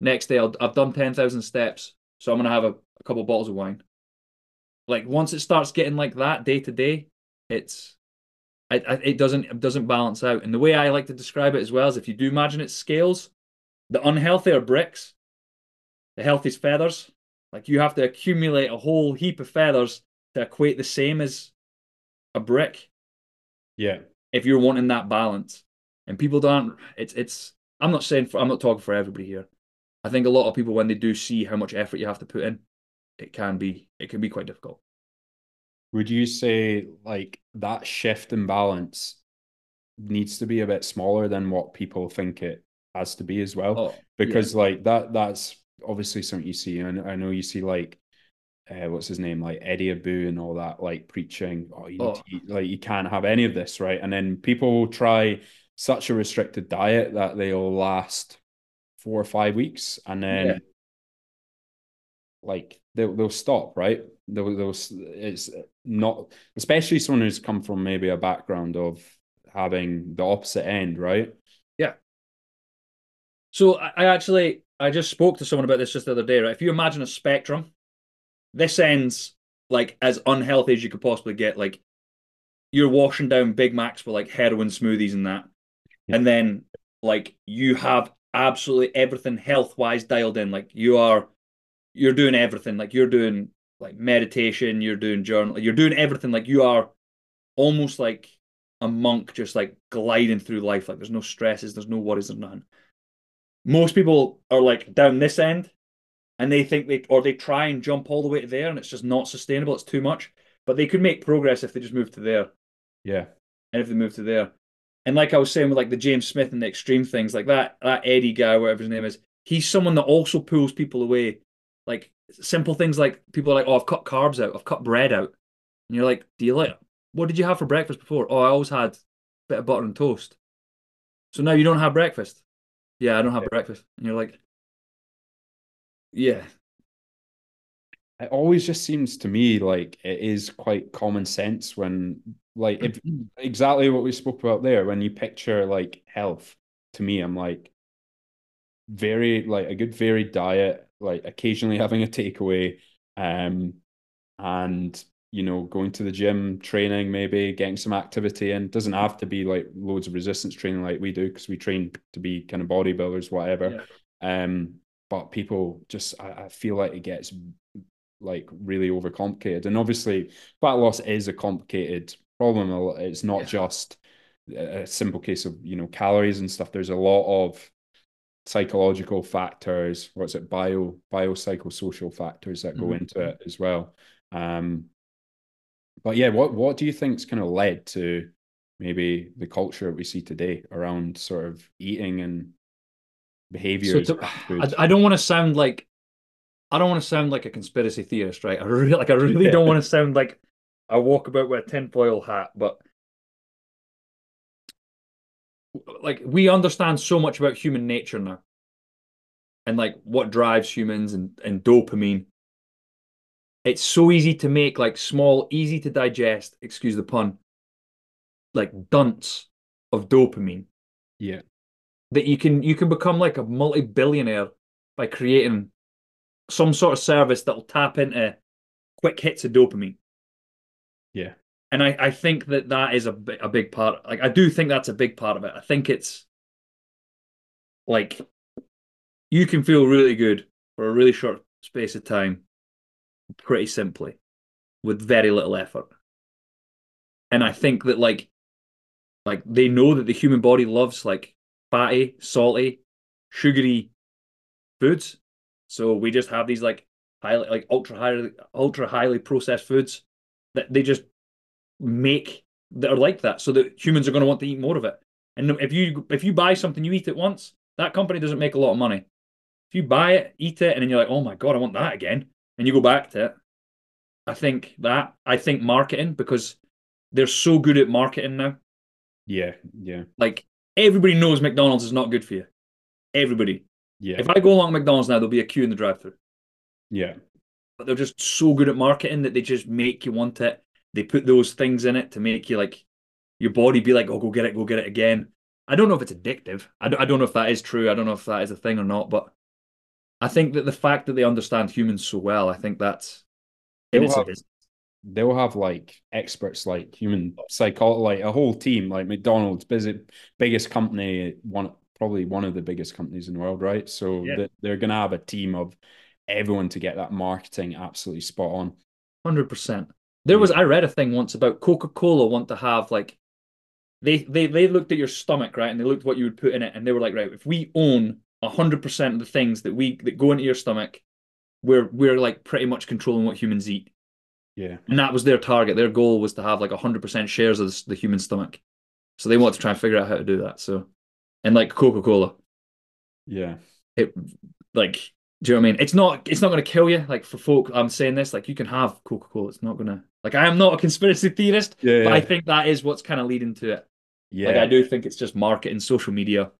Speaker 2: Next day, i have done 10,000 steps, so I'm going to have a, a couple of bottles of wine. Like once it starts getting like that day to day, it's it, it doesn't it doesn't balance out. And the way I like to describe it as well is if you do imagine it scales, the unhealthy are bricks, the healthy is feathers. Like you have to accumulate a whole heap of feathers to equate the same as a brick.
Speaker 1: Yeah.
Speaker 2: If you're wanting that balance. And people don't it's it's I'm not saying for I'm not talking for everybody here. I think a lot of people when they do see how much effort you have to put in, it can be it can be quite difficult.
Speaker 1: Would you say like that shift in balance needs to be a bit smaller than what people think it has to be as well? Oh, because yeah. like that that's obviously something you see. And I know you see like uh, what's his name, like Eddie Abbew and all that, like preaching, oh, you oh. Eat, like you can't have any of this, right? And then people will try such a restricted diet that they'll last four or five weeks, and then yeah. like they'll they'll stop, right? They'll, they'll it's not, especially someone who's come from maybe a background of having the opposite end, right?
Speaker 2: Yeah. So I actually I just spoke to someone about this just the other day, right? If you imagine a spectrum, this ends like as unhealthy as you could possibly get. Like you're washing down Big Macs with like heroin smoothies and that. Yeah. And then like you have absolutely everything health wise dialed in. Like you are you're doing everything. Like you're doing like meditation, you're doing journal, you're doing everything. Like you are almost like a monk, just like gliding through life. Like there's no stresses, there's no worries, there's nothing. Most people are like down this end and they think they or they try and jump all the way to there and it's just not sustainable, it's too much. But they could make progress if they just move to there.
Speaker 1: Yeah.
Speaker 2: And if they move to there. And like I was saying with like the James Smith and the extreme things, like that that Eddie guy, whatever his name is, he's someone that also pulls people away. Like simple things like people are like, oh, I've cut carbs out, I've cut bread out. And you're like, do you like what did you have for breakfast before? Oh, I always had a bit of butter and toast. So now you don't have breakfast. Yeah, I don't have breakfast. And you're like, yeah.
Speaker 1: It always just seems to me like it is quite common sense when like if exactly what we spoke about there, when you picture like health, to me, I'm like very like a good varied diet, like occasionally having a takeaway, um, and you know, going to the gym, training, maybe getting some activity in. Doesn't have to be like loads of resistance training like we do because we train to be kind of bodybuilders, whatever. Yeah. Um, but people just, I, I feel like it gets like really overcomplicated. And obviously, fat loss is a complicated problem. It's not yeah. just a simple case of you know calories and stuff. There's a lot of psychological factors. What's it? Bio biopsychosocial factors that go mm-hmm. into it as well. Um, but yeah, what what do you think's kind of led to maybe the culture we see today around sort of eating and behaviors? So to, [sighs]
Speaker 2: I, I, don't want to sound like I don't want to sound like a conspiracy theorist, right? I really like I [laughs] really don't want to sound like I walk about with a tinfoil hat, but like we understand so much about human nature now and like what drives humans and, and dopamine it's so easy to make like small easy to digest excuse the pun like dunts of dopamine
Speaker 1: yeah.
Speaker 2: that you can you can become like a multi-billionaire by creating some sort of service that'll tap into quick hits of dopamine.
Speaker 1: Yeah.
Speaker 2: And I, I think that that is a, a big part like i do think that's a big part of it. I think it's like you can feel really good for a really short space of time pretty simply with very little effort. And i think that like like they know that the human body loves like fatty salty sugary foods. So we just have these like highly like ultra highly ultra highly processed foods that they just make that are like that so that humans are going to want to eat more of it. And if you if you buy something you eat it once that company doesn't make a lot of money. If you buy it eat it and then you're like oh my god i want that again and you go back to it i think that i think marketing because they're so good at marketing now
Speaker 1: yeah yeah
Speaker 2: like everybody knows mcdonald's is not good for you everybody
Speaker 1: yeah
Speaker 2: if i go along mcdonald's now there'll be a queue in the drive through
Speaker 1: yeah
Speaker 2: but they're just so good at marketing that they just make you want it they put those things in it to make you like your body be like, oh, go get it, go get it again. I don't know if it's addictive. I don't, I don't know if that is true. I don't know if that is a thing or not. But I think that the fact that they understand humans so well, I think that's
Speaker 1: they'll have, they'll have like experts like human psychology, like a whole team, like McDonald's, busy, biggest company, one probably one of the biggest companies in the world, right? So yeah. they're gonna have a team of everyone to get that marketing absolutely spot on.
Speaker 2: Hundred percent. There was I read a thing once about Coca Cola want to have like they they they looked at your stomach right and they looked what you would put in it and they were like right if we own hundred percent of the things that we that go into your stomach we're we're like pretty much controlling what humans eat
Speaker 1: yeah
Speaker 2: and that was their target their goal was to have like hundred percent shares of the human stomach so they want to try and figure out how to do that so and like Coca Cola
Speaker 1: yeah
Speaker 2: it like do you know what I mean? It's not it's not gonna kill you. Like for folk, I'm saying this, like you can have Coca-Cola. It's not gonna like I am not a conspiracy theorist,
Speaker 1: yeah,
Speaker 2: but
Speaker 1: yeah.
Speaker 2: I think that is what's kind of leading to it.
Speaker 1: Yeah.
Speaker 2: Like I do think it's just marketing, social media.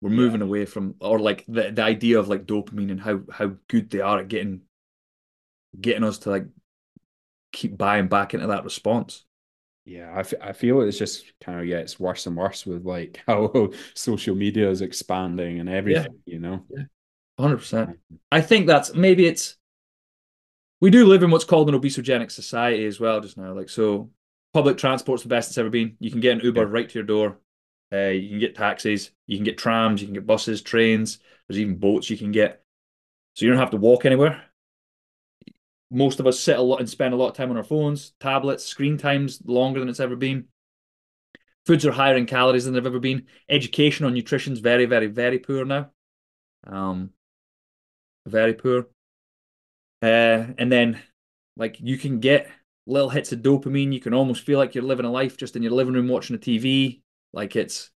Speaker 2: We're moving yeah. away from or like the, the idea of like dopamine and how how good they are at getting getting us to like keep buying back into that response.
Speaker 1: Yeah, I, f- I feel it's just kind of gets worse and worse with like [laughs] how social media is expanding and everything,
Speaker 2: yeah.
Speaker 1: you know?
Speaker 2: Yeah. Hundred percent. Um, I think that's maybe it's. We do live in what's called an obesogenic society as well, just now. Like so, public transport's the best it's ever been. You can get an Uber yeah. right to your door. Uh, you can get taxis. You can get trams. You can get buses, trains. There's even boats you can get. So you don't have to walk anywhere. Most of us sit a lot and spend a lot of time on our phones, tablets. Screen time's longer than it's ever been. Foods are higher in calories than they've ever been. Education on nutrition's very, very, very poor now. Um, very poor. Uh, and then, like, you can get little hits of dopamine. You can almost feel like you're living a life just in your living room watching a TV. Like, it's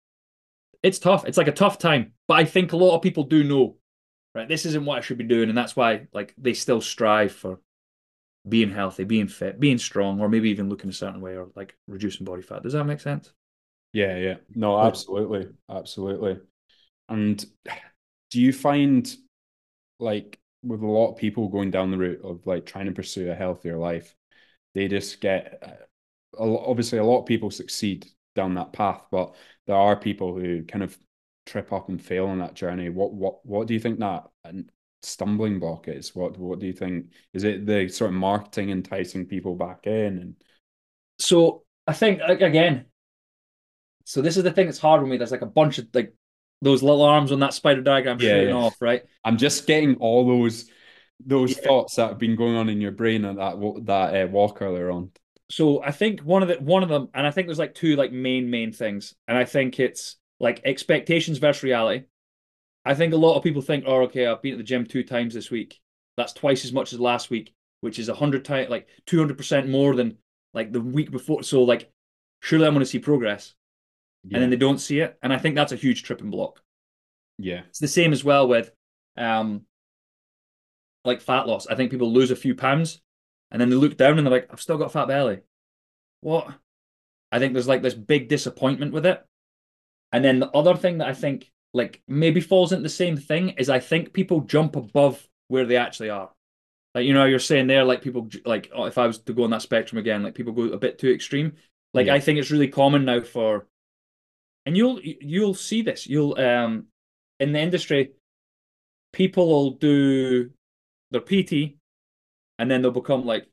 Speaker 2: it's tough. It's like a tough time. But I think a lot of people do know, right? This isn't what I should be doing, and that's why, like, they still strive for being healthy, being fit, being strong, or maybe even looking a certain way, or like reducing body fat. Does that make sense?
Speaker 1: Yeah, yeah. No, absolutely, absolutely. And do you find like with a lot of people going down the route of like trying to pursue a healthier life, they just get uh, obviously a lot of people succeed down that path, but there are people who kind of trip up and fail on that journey. What what what do you think that stumbling block is? What what do you think? Is it the sort of marketing enticing people back in? And
Speaker 2: so I think again, so this is the thing that's hard with me. There's like a bunch of like those little arms on that spider diagram yeah, shooting yeah. off, right?
Speaker 1: I'm just getting all those those yeah. thoughts that have been going on in your brain on that that uh, walk earlier on.
Speaker 2: So I think one of the one of them, and I think there's like two like main main things, and I think it's like expectations versus reality. I think a lot of people think, oh, okay, I've been at the gym two times this week. That's twice as much as last week, which is a hundred times, like two hundred percent more than like the week before. So like, surely I'm going to see progress yeah. and then they don't see it. And I think that's a huge tripping block.
Speaker 1: Yeah.
Speaker 2: It's the same as well with um like fat loss. I think people lose a few pounds and then they look down and they're like, I've still got fat belly. What? I think there's like this big disappointment with it. And then the other thing that I think like maybe falls into the same thing is I think people jump above where they actually are. Like you know, you're saying there, like people like oh, if I was to go on that spectrum again, like people go a bit too extreme. Like
Speaker 1: Yeah.
Speaker 2: I think it's really common now for, and you'll you'll see this. You'll um in the industry, people will do their PT, and then they'll become like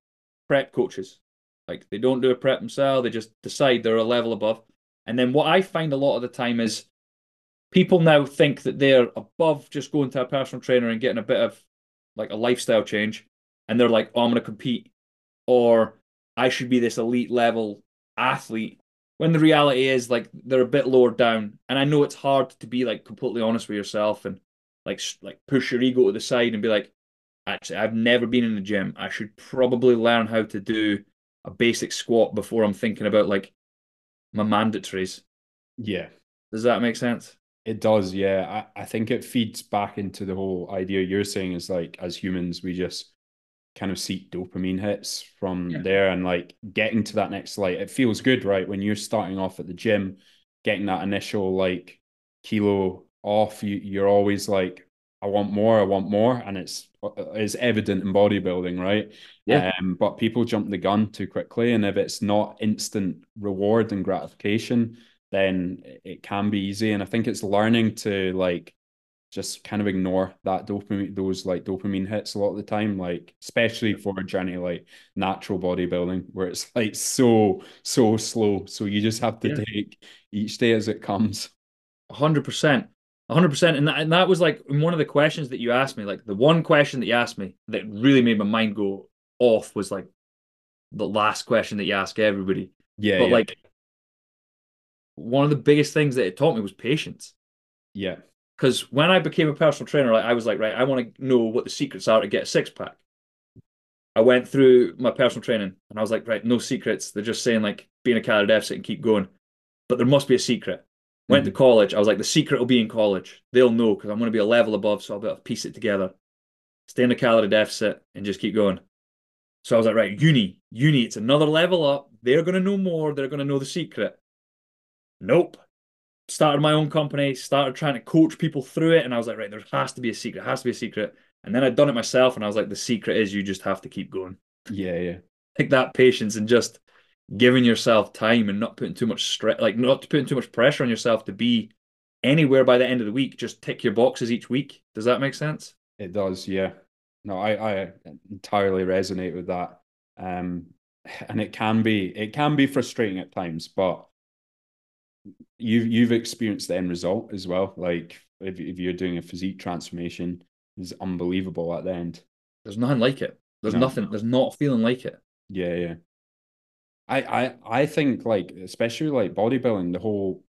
Speaker 2: prep coaches. Like they don't do a prep themselves; they just decide they're a level above. And then what I find a lot of the time is people now think that they're above just going to a personal trainer and getting a bit of like a lifestyle change, and they're like, "Oh, I'm going to compete," or "I should be this elite level athlete." When the reality is, like, they're a bit lower down, and I know it's hard to be like completely honest with yourself and like like push your ego to the side and be like, actually, I've never been in the gym. I should probably learn how to do a basic squat before I'm thinking about like my mandatories.
Speaker 1: Yeah.
Speaker 2: Does that make sense?
Speaker 1: It does, yeah. I, I think it feeds back into the whole idea you're saying is like as humans, we just kind of seek dopamine hits from
Speaker 2: Yeah.
Speaker 1: there and like getting to that next light. It feels good, right? When you're starting off at the gym, getting that initial like kilo off, you you're always like, I want more, I want more. And it's it's evident in bodybuilding, right?
Speaker 2: Yeah.
Speaker 1: Um, but people jump the gun too quickly. And if it's not instant reward and gratification, then it can be easy. And I think it's learning to like just kind of ignore that dopamine, those like dopamine hits a lot of the time, like especially for a journey like natural bodybuilding, where it's like so, so slow. So you just have to
Speaker 2: Yeah.
Speaker 1: take each day as it comes.
Speaker 2: hundred percent, hundred percent, and that, and that was like one of the questions that you asked me. Like the one question that you asked me that really made my mind go off was like the last question that you ask everybody.
Speaker 1: Yeah.
Speaker 2: but
Speaker 1: yeah,
Speaker 2: like one of the biggest things that it taught me was patience.
Speaker 1: yeah.
Speaker 2: Because when I became a personal trainer, like, I was like, right, I want to know what the secrets are to get a six pack. I went through my personal training and I was like, right, no secrets. They're just saying like being a calorie deficit and keep going. But there must be a secret. Went to mm-hmm. college. I was like, the secret will be in college. They'll know because I'm going to be a level above, so I'll be able to piece it together. Stay in the calorie deficit and just keep going. So I was like, right, uni, uni, it's another level up. They're going to know more. They're going to know the secret. Nope. Started my own company, started trying to coach people through it. And I was like, right, there has to be a secret, has to be a secret. And then I'd done it myself. And I was like, the secret is you just have to keep going.
Speaker 1: Yeah. Yeah.
Speaker 2: Take that patience and just giving yourself time and not putting too much stress, like not putting too much pressure on yourself to be anywhere by the end of the week. Just tick your boxes each week. Does that make sense?
Speaker 1: It does, yeah. No, I, I entirely resonate with that. Um, [sighs] and it can be it can be frustrating at times, but you've you've experienced the end result as well. Like if if you're doing a physique transformation, is unbelievable at the end.
Speaker 2: There's nothing like it. There's
Speaker 1: No.
Speaker 2: nothing, there's not feeling like it.
Speaker 1: Yeah, yeah. I I I think like especially like bodybuilding, the whole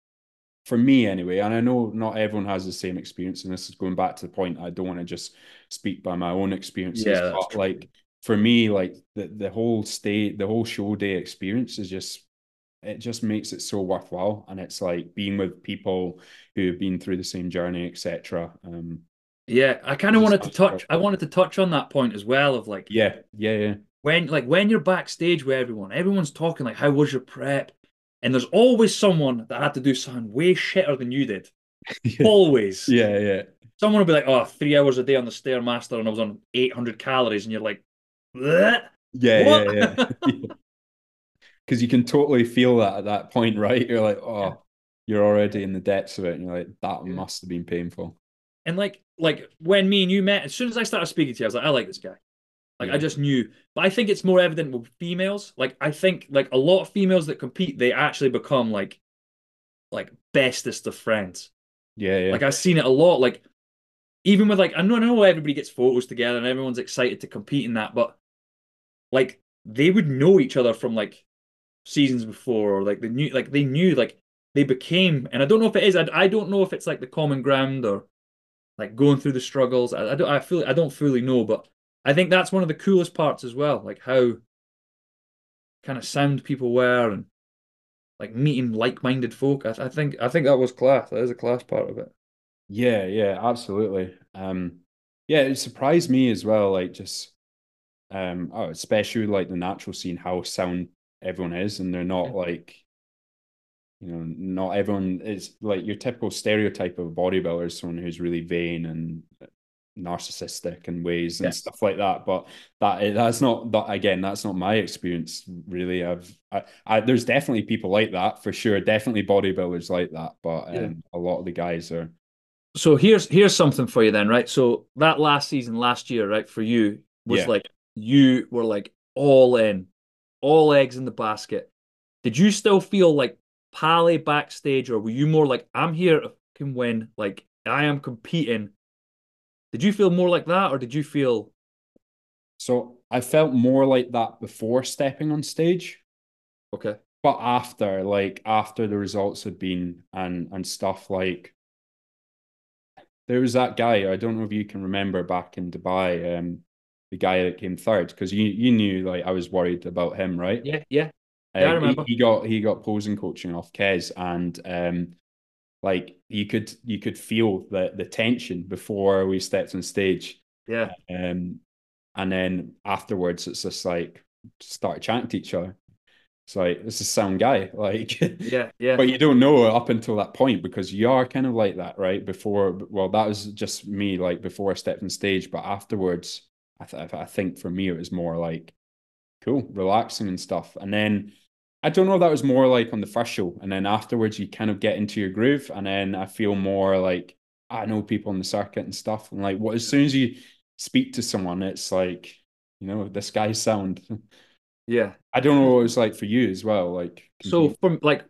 Speaker 1: for me anyway, and I know not everyone has the same experience, and this is going back to the point I don't want to just speak by my own experiences,
Speaker 2: Yeah,
Speaker 1: but
Speaker 2: true.
Speaker 1: like for me, like the the whole stay, the whole show day experience is just it just makes it so worthwhile, and it's like being with people who have been through the same journey, etc. Um,
Speaker 2: Yeah, I kind of wanted to touch. I wanted to touch on that point as well. Of like
Speaker 1: yeah, yeah, yeah,
Speaker 2: when, like when you're backstage with everyone, everyone's talking like, "How was your prep?" And there's always someone that had to do something way shitter than you did. [laughs] Always.
Speaker 1: yeah, yeah.
Speaker 2: Someone will be like, "Oh, three hours a day on the stairmaster, and I was on 800 calories," and you're like, "Bleh."
Speaker 1: Yeah,
Speaker 2: What?
Speaker 1: yeah, [laughs] [laughs] yeah. Because you can totally feel that at that point, right? You're like, oh, you're already in the depths of it, and you're like, that
Speaker 2: Yeah.
Speaker 1: must have been painful.
Speaker 2: And like, like when me and you met, as soon as I started speaking to you, I was like, I like this guy. Like I just knew. But I think it's more evident with females. Like I think like a lot of females that compete, they actually become like like bestest of friends.
Speaker 1: Yeah, yeah,
Speaker 2: Like I've seen it a lot. Like even with like I know I know everybody gets photos together and everyone's excited to compete in that, but like they would know each other from like seasons before, or like they knew like they knew like they became. And I don't know if it is. I, I don't know if it's like the common ground or like going through the struggles. I, I don't. I feel. I don't fully know, but I think that's one of the coolest parts as well. Like how kind of sound people were and like meeting like-minded folk. I, I think. I think that was class. That is a class part of it.
Speaker 1: yeah, yeah, absolutely. Um, yeah, it surprised me as well, like just um, oh, especially like the natural scene, how sound everyone is, and they're not
Speaker 2: Yeah.
Speaker 1: like you know, not everyone is like your typical stereotype of a bodybuilder is someone who's really vain and narcissistic in ways and stuff like that. But that that's not that again. That's not my experience. Really, I've I, I there's definitely people like that for sure. Definitely bodybuilders like that, but um, yeah. a lot of the guys are.
Speaker 2: So here's here's something for you then, right? So that last season, last year, right, for you was yeah. like you were like all in, all eggs in the basket. Did you still feel like Pally backstage, or were you more like I'm here to can win? Like I am competing did you feel more like that, or did you feel?
Speaker 1: So I felt more like that before stepping on stage.
Speaker 2: Okay.
Speaker 1: But after, like after the results had been and and stuff like there was that guy, I don't know if you can remember back in Dubai, um, the guy that came third, because you you knew like I was worried about him, right?
Speaker 2: Yeah, yeah. Yeah,
Speaker 1: I remember. He, he, got he got posing coaching off Kez, and um, like you could you could feel the the tension before we stepped on stage.
Speaker 2: Yeah.
Speaker 1: Um, and then afterwards, it's just like start chanting to each other. It's like this is sound guy, [laughs] like
Speaker 2: yeah, yeah.
Speaker 1: But you don't know up until that point because you are kind of like that, right? Before, well, that was just me, like before I stepped on stage, but afterwards, I, th- I think for me it was more like cool, relaxing and stuff. And then I don't know. That was more like on the first show, and then afterwards you kind of get into your groove, and then I feel more like I know people on the circuit and stuff, and like what as soon as you speak to someone, it's like you know this guy's sound.
Speaker 2: Yeah,
Speaker 1: I don't know what it was like for you as well. Like
Speaker 2: so from like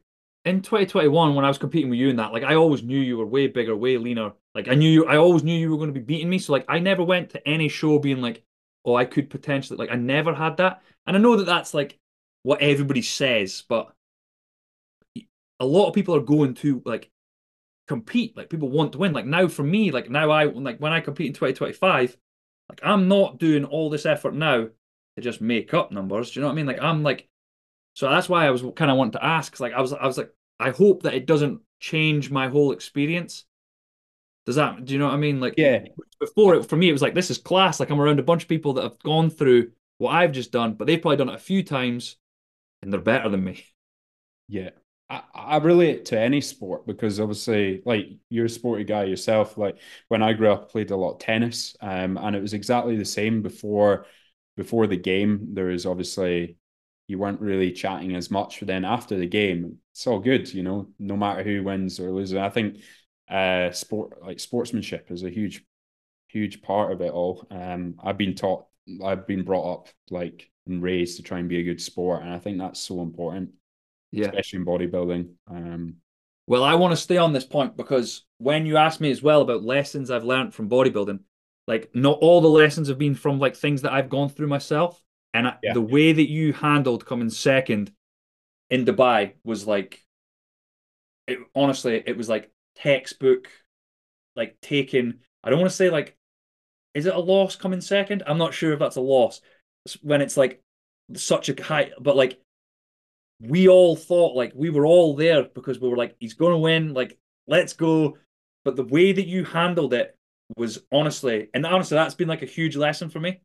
Speaker 2: in 2021 when I was competing with you in that, like I always knew you were way bigger, way leaner. Like I knew you, I always knew you were going to be beating me. So like I never went to any show being like, oh, I could potentially like I never had that. And I know that that's like what everybody says, but a lot of people are going to like compete. Like people want to win. Like now for me, like now I like when I compete in 2025, like I'm not doing all this effort now to just make up numbers. Do you know what I mean? Like I'm like so that's why I was kind of wanting to ask. Like I was I was like, I hope that it doesn't change my whole experience. Does that do you know what I mean? Like
Speaker 1: yeah.
Speaker 2: Before it for me, it was like this is class. Like I'm around a bunch of people that have gone through what I've just done, but they've probably done it a few times and they're better than me.
Speaker 1: Yeah. I, relate to any sport because obviously, like you're a sporty guy yourself. Like when I grew up, I played a lot of tennis, um, and it was exactly the same before before the game. There was obviously you weren't really chatting as much. But then after the game, it's all good, you know. No matter who wins or loses, I think uh, sport like sportsmanship is a huge, huge part of it all. Um, I've been taught, I've been brought up like and raised to try and be a good sport. And I think that's so important,
Speaker 2: yeah,
Speaker 1: especially in bodybuilding. Um,
Speaker 2: well, I want to stay on this point because when you asked me as well about lessons I've learned from bodybuilding, like not all the lessons have been from like things that I've gone through myself. And yeah. the way that you handled coming second in Dubai was like, it, honestly, it was like textbook, like taking. I don't want to say like, is it a loss coming second? I'm not sure if that's a loss, when it's like such a high, but like we all thought like we were all there because we were like he's going to win, like let's go. But the way that you handled it was honestly, and honestly, that's been like a huge lesson for me.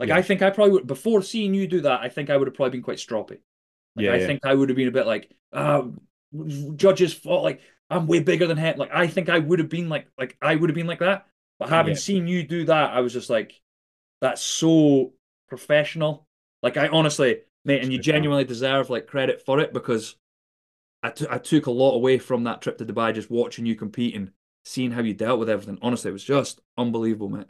Speaker 2: Like yeah. I think I probably would before seeing you do that, I think I would have probably been quite stroppy. Like, yeah, I yeah. think I would have been a bit like, uh, judges fought like I'm way bigger than him. Like I think I would have been like like I would have been like that. But having seen you do that, I was just like, that's so professional. Like I honestly, mate, and you genuinely deserve like credit for it because I, t- I took a lot away from that trip to Dubai just watching you compete and seeing how you dealt with everything. Honestly, it was just unbelievable, mate.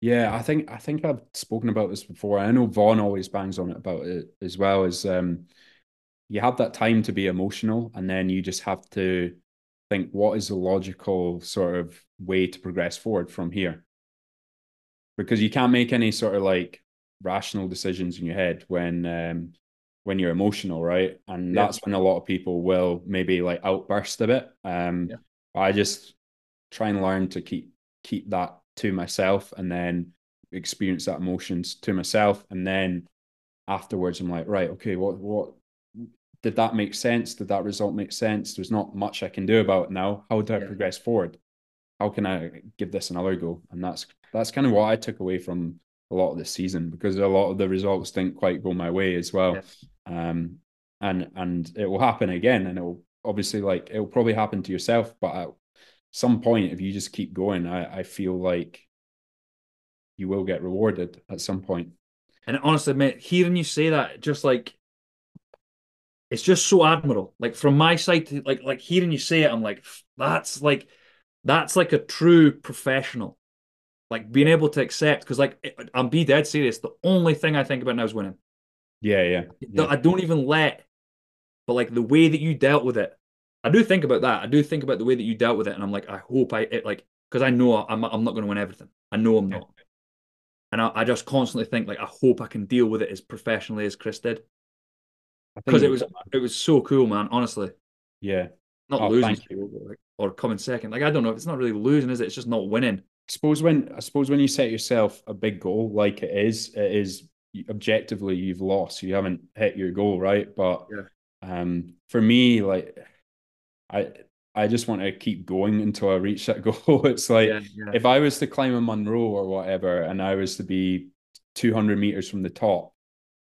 Speaker 1: Yeah, I think I think I've spoken about this before. I know Vaughn always bangs on it about it as well. Is um, you have that time to be emotional, and then you just have to think what is the logical sort of way to progress forward from here. Because you can't make any sort of like rational decisions in your head when um, when you're emotional, right? And yeah. that's when a lot of people will maybe like outburst a bit. Um, yeah. I just try and learn to keep keep that to myself, and then experience that emotions to myself, and then afterwards, I'm like, right, okay, what what did that make sense? Did that result make sense? There's not much I can do about it now. How do I yeah. progress forward? How can I give this another go? And that's that's kind of what I took away from a lot of the season because a lot of the results didn't quite go my way as well. Um, and and it will happen again, and it will obviously like it'll probably happen to yourself, but at some point, if you just keep going, I, I feel like you will get rewarded at some point.
Speaker 2: And honestly, mate, hearing you say that, just like it's just so admirable. Like from my side, to, like like hearing you say it, I'm like, that's like that's like a true professional. Like being able to accept, because like I'm be dead serious. The only thing I think about now is winning.
Speaker 1: Yeah, yeah, yeah.
Speaker 2: I don't even let, but like the way that you dealt with it, I do think about that. I do think about the way that you dealt with it, and I'm like, I hope I it like because I know I'm I'm not going to win everything. I know I'm not, and I, I just constantly think like I hope I can deal with it as professionally as Chris did because it was it was so cool, man. Honestly,
Speaker 1: yeah,
Speaker 2: not oh, losing like, or coming second. Like I don't know, if it's not really losing, is it? It's just not winning.
Speaker 1: I suppose when I suppose when you set yourself a big goal like it is, it is objectively you've lost. You haven't hit your goal, right? But
Speaker 2: yeah.
Speaker 1: um, for me, like I I just want to keep going until I reach that [laughs] goal. It's like
Speaker 2: yeah, yeah.
Speaker 1: if I was to climb a Munro or whatever, and I was to be 200 meters from the top,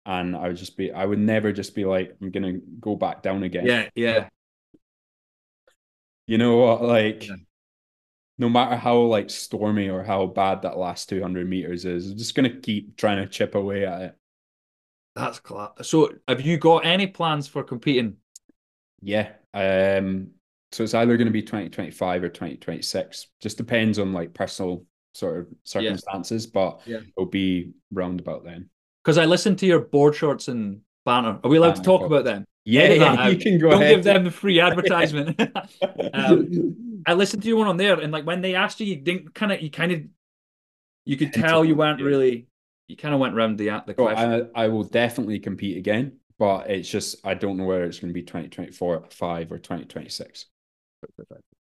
Speaker 1: and I would just be, I would never just be like, I'm gonna go back down again.
Speaker 2: Yeah, yeah.
Speaker 1: You know what? Like, yeah. No matter how like stormy or how bad that last 200 meters is, I'm just gonna keep trying to chip away at it.
Speaker 2: That's class. So, have you got any plans for competing?
Speaker 1: Yeah. Um. So it's either going to be 2025 or 2026. Just depends on like personal sort of circumstances,
Speaker 2: yeah.
Speaker 1: but
Speaker 2: yeah.
Speaker 1: it'll be roundabout then
Speaker 2: because I listened to your board shorts and banner. Are we allowed to talk about them?
Speaker 1: Yeah, yeah you can go
Speaker 2: Don't
Speaker 1: ahead.
Speaker 2: give them the free [laughs] advertisement. [laughs] um, I listened to you one on there, and like when they asked you, you didn't kind of, you kind of, you could tell you weren't really, you kind of went around the the
Speaker 1: question. I, I will definitely compete again, but it's just I don't know whether it's going to be 2024, five or 2026.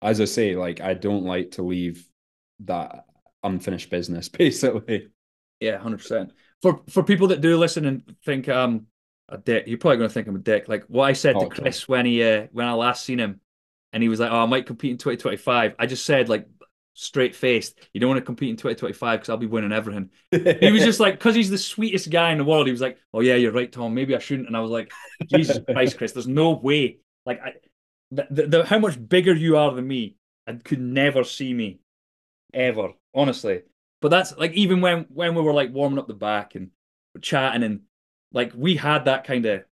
Speaker 1: As I say, like I don't like to leave that unfinished business, [laughs] basically.
Speaker 2: Yeah, hundred percent for for people that do listen and think um a dick, you're probably going to think I'm a dick. Like what I said oh, to Chris when he uh, when I last seen him, and he was like, "Oh, I might compete in 2025." I just said like straight faced, "You don't want to compete in 2025 because I'll be winning everything." he was just like, because he's the sweetest guy in the world. He was like, "Oh yeah, you're right, Thom. Maybe I shouldn't." And I was like, "Jesus [laughs] Christ, Chris, there's no way. Like, I, the, the, the how much bigger you are than me, and could never see me, ever. Honestly." But that's like even when when we were like warming up the back and chatting and like we had that kind of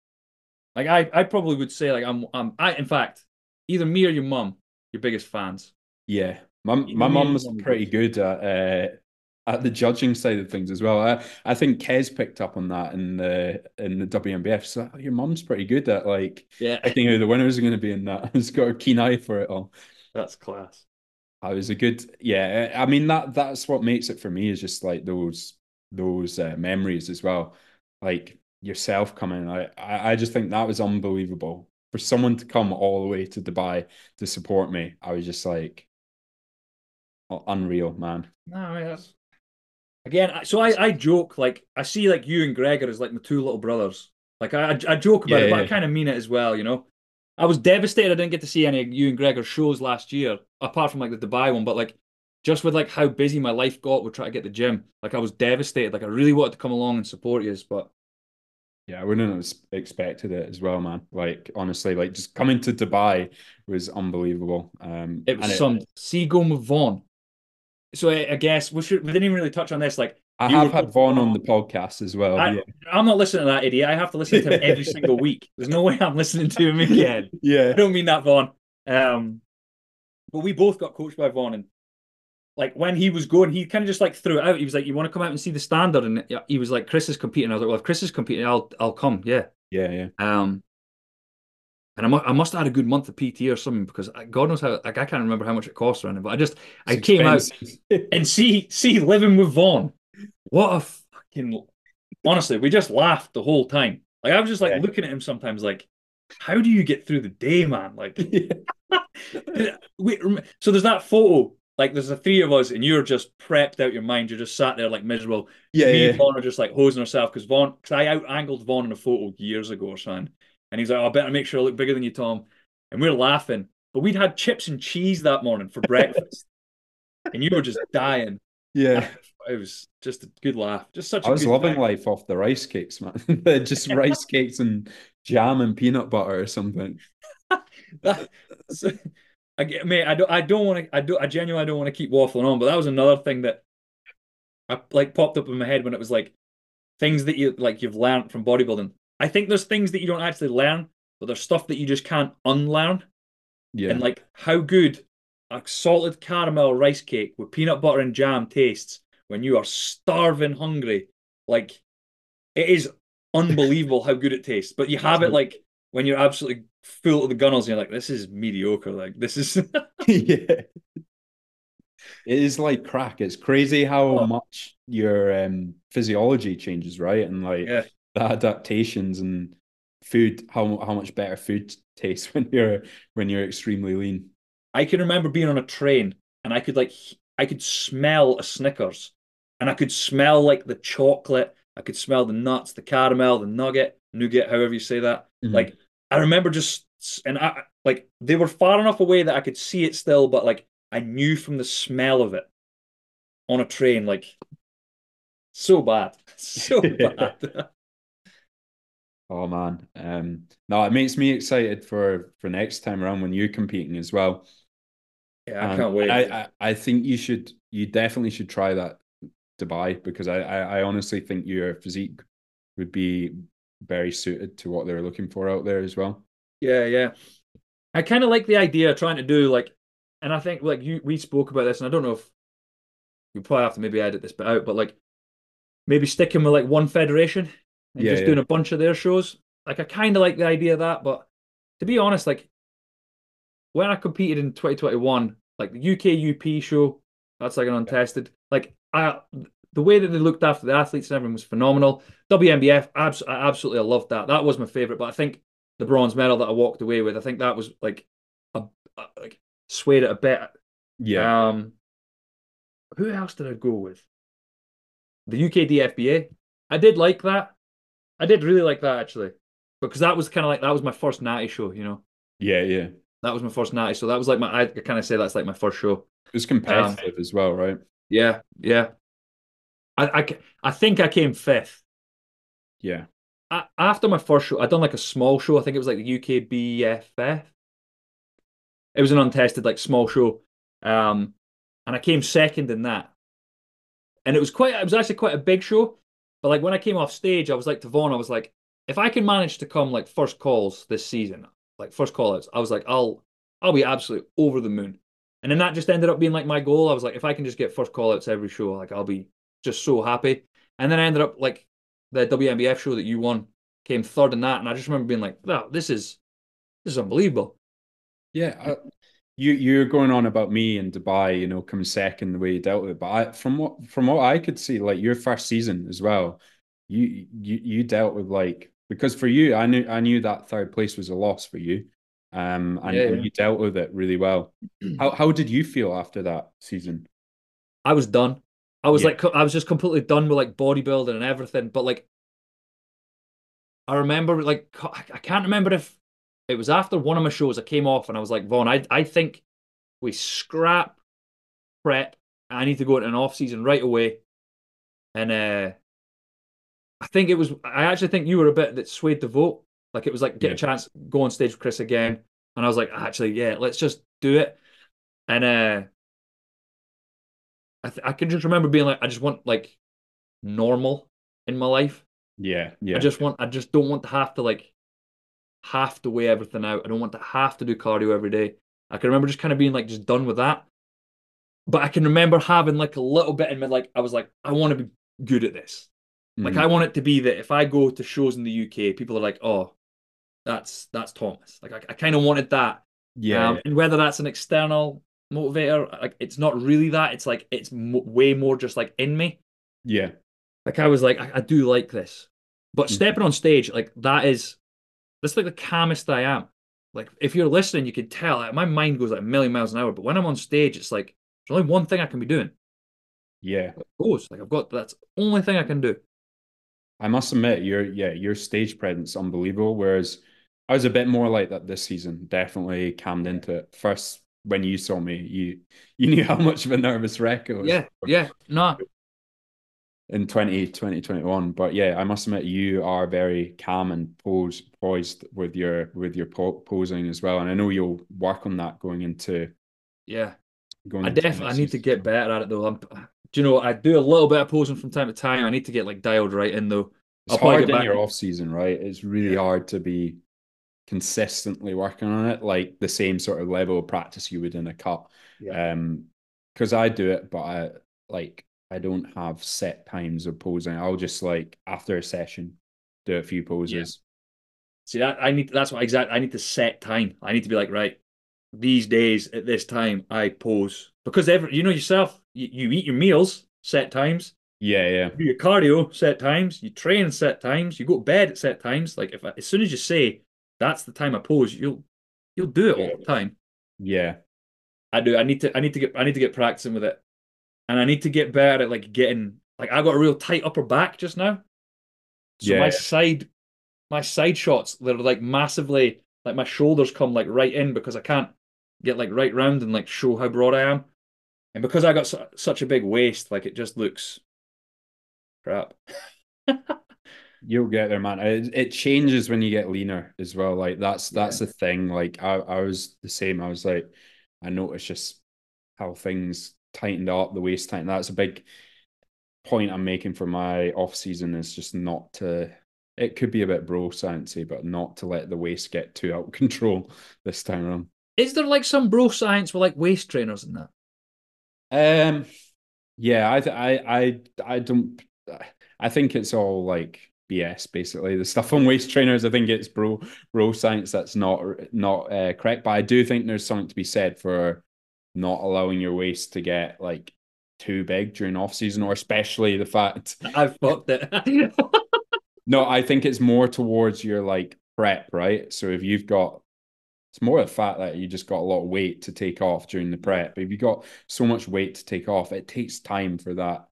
Speaker 2: like I I probably would say like I'm I'm I in fact either me or your mum your biggest fans.
Speaker 1: Yeah, my my mum was pretty good at uh, at the judging side of things as well. I I think Kez picked up on that in the in the WNBF. So your mum's pretty good at like
Speaker 2: yeah
Speaker 1: picking who the winners are going to be in that. [laughs] He's got a keen eye for it all.
Speaker 2: That's class.
Speaker 1: I was a good, yeah. I mean that that's what makes it for me is just like those those uh, memories as well, like yourself coming. I I just think that was unbelievable for someone to come all the way to Dubai to support me. I was just like oh, unreal, man.
Speaker 2: No, that's again. So I I joke like I see like you and Gregor as like my two little brothers. Like I I joke about yeah, it, but yeah. I kind of mean it as well. You know. I was devastated I didn't get to see any of you and Gregor shows last year, apart from like the Dubai one. But like, just with like how busy my life got with trying to get the gym, like I was devastated. Like I really wanted to come along and support you, but
Speaker 1: yeah, I wouldn't have expected it as well, man. Like honestly, like just coming to Dubai was unbelievable. Um,
Speaker 2: it was some it, Seagull with Vaughn. So I, I guess we should we didn't even really touch on this. Like
Speaker 1: I have had Vaughn on the podcast as well.
Speaker 2: I,
Speaker 1: yeah.
Speaker 2: I'm not listening to that idiot. I have to listen to him every [laughs] single week. There's no way I'm listening to him again.
Speaker 1: Yeah.
Speaker 2: I don't mean that, Vaughn. Um, but we both got coached by Vaughn, and like when he was going, he kind of just like threw it out. He was like, "You want to come out and see the standard?" And he was like, "Chris is competing." I was like, "Well, if Chris is competing, I'll I'll come." Yeah.
Speaker 1: Yeah, yeah.
Speaker 2: Um, and I, mu- I must have had a good month of PT or something because God knows how like I can't remember how much it cost or anything, but I just it's I came out [laughs] and see see living with Vaughn. What a fucking honestly, we just laughed the whole time. Like I was just like yeah. looking at him sometimes, like, how do you get through the day, man? Like, [laughs] [laughs] wait. so there's that photo. Like, there's the three of us, and you're just prepped out your mind. You're just sat there like miserable.
Speaker 1: Yeah,
Speaker 2: Me
Speaker 1: yeah.
Speaker 2: and Vaughn are just like hosing ourselves because Vaughn, because I out angled Vaughn in a photo years ago or something, and he's like, oh, "I better make sure I look bigger than you, Thom." And we're laughing, but we'd had chips and cheese that morning for breakfast, [laughs] and you were just dying.
Speaker 1: Yeah, [laughs]
Speaker 2: it was just a good laugh. Just such.
Speaker 1: I was loving life off the rice cakes, man. [laughs] just rice cakes and jam and peanut butter or something.
Speaker 2: that, so, I mate, I don't, I don't want to, I do, I genuinely don't want to keep waffling on, but that was another thing that I like popped up in my head when it was like things that you like you've learned from bodybuilding. I think there's things that you don't actually learn, but there's stuff that you just can't unlearn.
Speaker 1: Yeah.
Speaker 2: And like how good a salted caramel rice cake with peanut butter and jam tastes when you are starving hungry. Like it is unbelievable how good it tastes. But you have it like when you're absolutely full of the gunnels and you're like, this is mediocre. Like this is [laughs] [laughs]
Speaker 1: yeah. It is like crack. It's crazy how
Speaker 2: Oh.
Speaker 1: much your um, physiology changes, right? And like
Speaker 2: yeah.
Speaker 1: the adaptations and food, how how much better food tastes [laughs] when you're when you're extremely lean.
Speaker 2: I can remember being on a train and I could like I could smell a Snickers and I could smell like the chocolate, I could smell the nuts, the caramel, the nugget, nougat, however you say that.
Speaker 1: Mhm.
Speaker 2: Like I remember just and I like they were far enough away that I could see it still, but like I knew from the smell of it on a train, like so bad. [laughs] So bad. [laughs]
Speaker 1: Oh man. Um no, it makes me excited for for next time around when you're competing as well.
Speaker 2: Yeah, I
Speaker 1: Um,
Speaker 2: can't wait.
Speaker 1: I, I, I think you should you definitely should try that Dubai because I, I, I honestly think your physique would be very suited to what they're looking for out there as well.
Speaker 2: Yeah, yeah. I kind of like the idea of trying to do like, and I think like you we spoke about this, and I don't know if you probably have to maybe edit this bit out, but like maybe sticking with like one federation and
Speaker 1: Yeah,
Speaker 2: just
Speaker 1: yeah.
Speaker 2: doing a bunch of their shows. Like I kind of like the idea of that, but to be honest, like when I competed in 2021, like the UK UP show, that's like an untested. Like I, the way that they looked after the athletes and everything was phenomenal. WNBF, abs- I absolutely loved that. That was my favorite. But I think the bronze medal that I walked away with, I think that was like a, a like swayed it a bit.
Speaker 1: Yeah.
Speaker 2: Um, who else did I go with? The UK DFBA. I did like that. I did really like that actually, because that was kind of like that was my first natty show. You know,
Speaker 1: yeah, yeah.
Speaker 2: That was my first natty. So that was like my I kind of say that's like my first show.
Speaker 1: It was competitive as well, right?
Speaker 2: Yeah, yeah. I, I, I think I came fifth.
Speaker 1: Yeah.
Speaker 2: I, after my first show, I'd done like a small show. I think it was like the UK BFF. It was an untested like small show, um, and I came second in that. And it was quite. It was actually quite a big show. But like when I came off stage, I was like to Vaughn, I was like, if I can manage to come like first calls this season, like first call outs, I was like, I'll I'll be absolutely over the moon. And then that just ended up being like my goal. I was like, if I can just get first call outs every show, like I'll be just so happy. And then I ended up like the WNBF show that you won came third in that, and I just remember being like, "Wow, this is this is unbelievable."
Speaker 1: Yeah. I, you you're going on about me in Dubai, you know, coming second the way you dealt with it. But I, from what from what I could see, like your first season as well, you you you dealt with like because for you, I knew I knew that third place was a loss for you. Um and,
Speaker 2: Yeah, yeah.
Speaker 1: you dealt with it really well. How how did you feel after that season?
Speaker 2: I was done. I was
Speaker 1: Yeah.
Speaker 2: like, I was just completely done with like bodybuilding and everything. But like, I remember like I can't remember if it was after one of my shows I came off and I was like, Vaughn, I I think we scrap prep. I need to go into an off season right away. And uh I think it was I actually think you were a bit that swayed the vote. Like it was like get
Speaker 1: Yeah.
Speaker 2: a chance, go on stage with Chris again. And I was like, actually, yeah, let's just do it. And uh I th- I can just remember being like, I just want like normal in my life.
Speaker 1: Yeah, yeah.
Speaker 2: I just want I just don't want to have to like have to weigh everything out. I don't want to have to do cardio every day. I can remember just kind of being like just done with that. But I can remember having like a little bit in me, like I was like, I want to be good at this. Like
Speaker 1: Mhm.
Speaker 2: I want it to be that if I go to shows in the UK, people are like, oh, that's that's Thomas. Like I, I kind of wanted that.
Speaker 1: yeah,
Speaker 2: Um, and whether that's an external motivator, like it's not really that. It's like it's mo way more just like in me.
Speaker 1: yeah.
Speaker 2: Like I was like, I, I do like this. But
Speaker 1: Mhm.
Speaker 2: stepping on stage, like that is that's like the calmest I am. Like if you're listening, you can tell like, my mind goes like a million miles an hour. But when I'm on stage, it's like there's only one thing I can be doing.
Speaker 1: Yeah.
Speaker 2: Goes like I've got that's the only thing I can do.
Speaker 1: I must admit, your yeah, your stage presence unbelievable. Whereas I was a bit more like that this season. Definitely calmed into it. First, when you saw me, you you knew how much of a nervous wreck it was.
Speaker 2: Yeah, yeah, no.
Speaker 1: in 20, 2021. But yeah, I must admit you are very calm and pose, poised with your with your po- posing as well. And I know you'll work on that going into
Speaker 2: yeah.
Speaker 1: Going
Speaker 2: I definitely I need to get better at it though. I'm, do you know I do a little bit of posing from time to time. I need to get like dialed right in though.
Speaker 1: It's
Speaker 2: I'll
Speaker 1: hard in
Speaker 2: back-
Speaker 1: your off season, right? It's really
Speaker 2: Yeah.
Speaker 1: hard to be consistently working on it, like the same sort of level of practice you would in a cut.
Speaker 2: Yeah.
Speaker 1: Um, because I do it, but I like I don't have set times of posing. I'll just like after a session do a few poses.
Speaker 2: See that I need that's what exactly I need to set time. I need to be like, right, these days at this time I pose. Because every you know yourself, you, you eat your meals, set times,
Speaker 1: Yeah, yeah,
Speaker 2: you do your cardio, set times, you train set times, you go to bed at set times. Like if as soon as you say that's the time I pose, you'll you'll do it all the time.
Speaker 1: yeah.
Speaker 2: I do. I need to I need to get I need to get practicing with it. And I need to get better at like getting like I got a real tight upper back just now. So
Speaker 1: Yeah.
Speaker 2: my side my side shots that are like massively like my shoulders come like right in because I can't get like right round and like show how broad I am. And because I got su- such a big waist, like it just looks crap. [laughs]
Speaker 1: You'll get there, man. It, it changes when you get leaner as well. Like that's that's the thing. Like I, I was the same. I was like, I noticed just how things tightened up, the waist tightened. That's a big point I'm making for my off season is just not to. It could be a bit bro sciencey, but not to let the waist get too out of [laughs] control this time around.
Speaker 2: Is there like some bro science with like waist trainers and that?
Speaker 1: Um, yeah, I, th- I, I, I don't. I think it's all like BS. Basically, the stuff on waist trainers. I think it's bro, bro science. That's not not uh, correct. But I do think there's something to be said for not allowing your waist to get like too big during off season, or especially the fact. [laughs]
Speaker 2: I've fucked it. [laughs]
Speaker 1: No, I think it's more towards your like prep, right? So if you've got it's more the fact that you just got a lot of weight to take off during the prep. If you got so much weight to take off, it takes time for that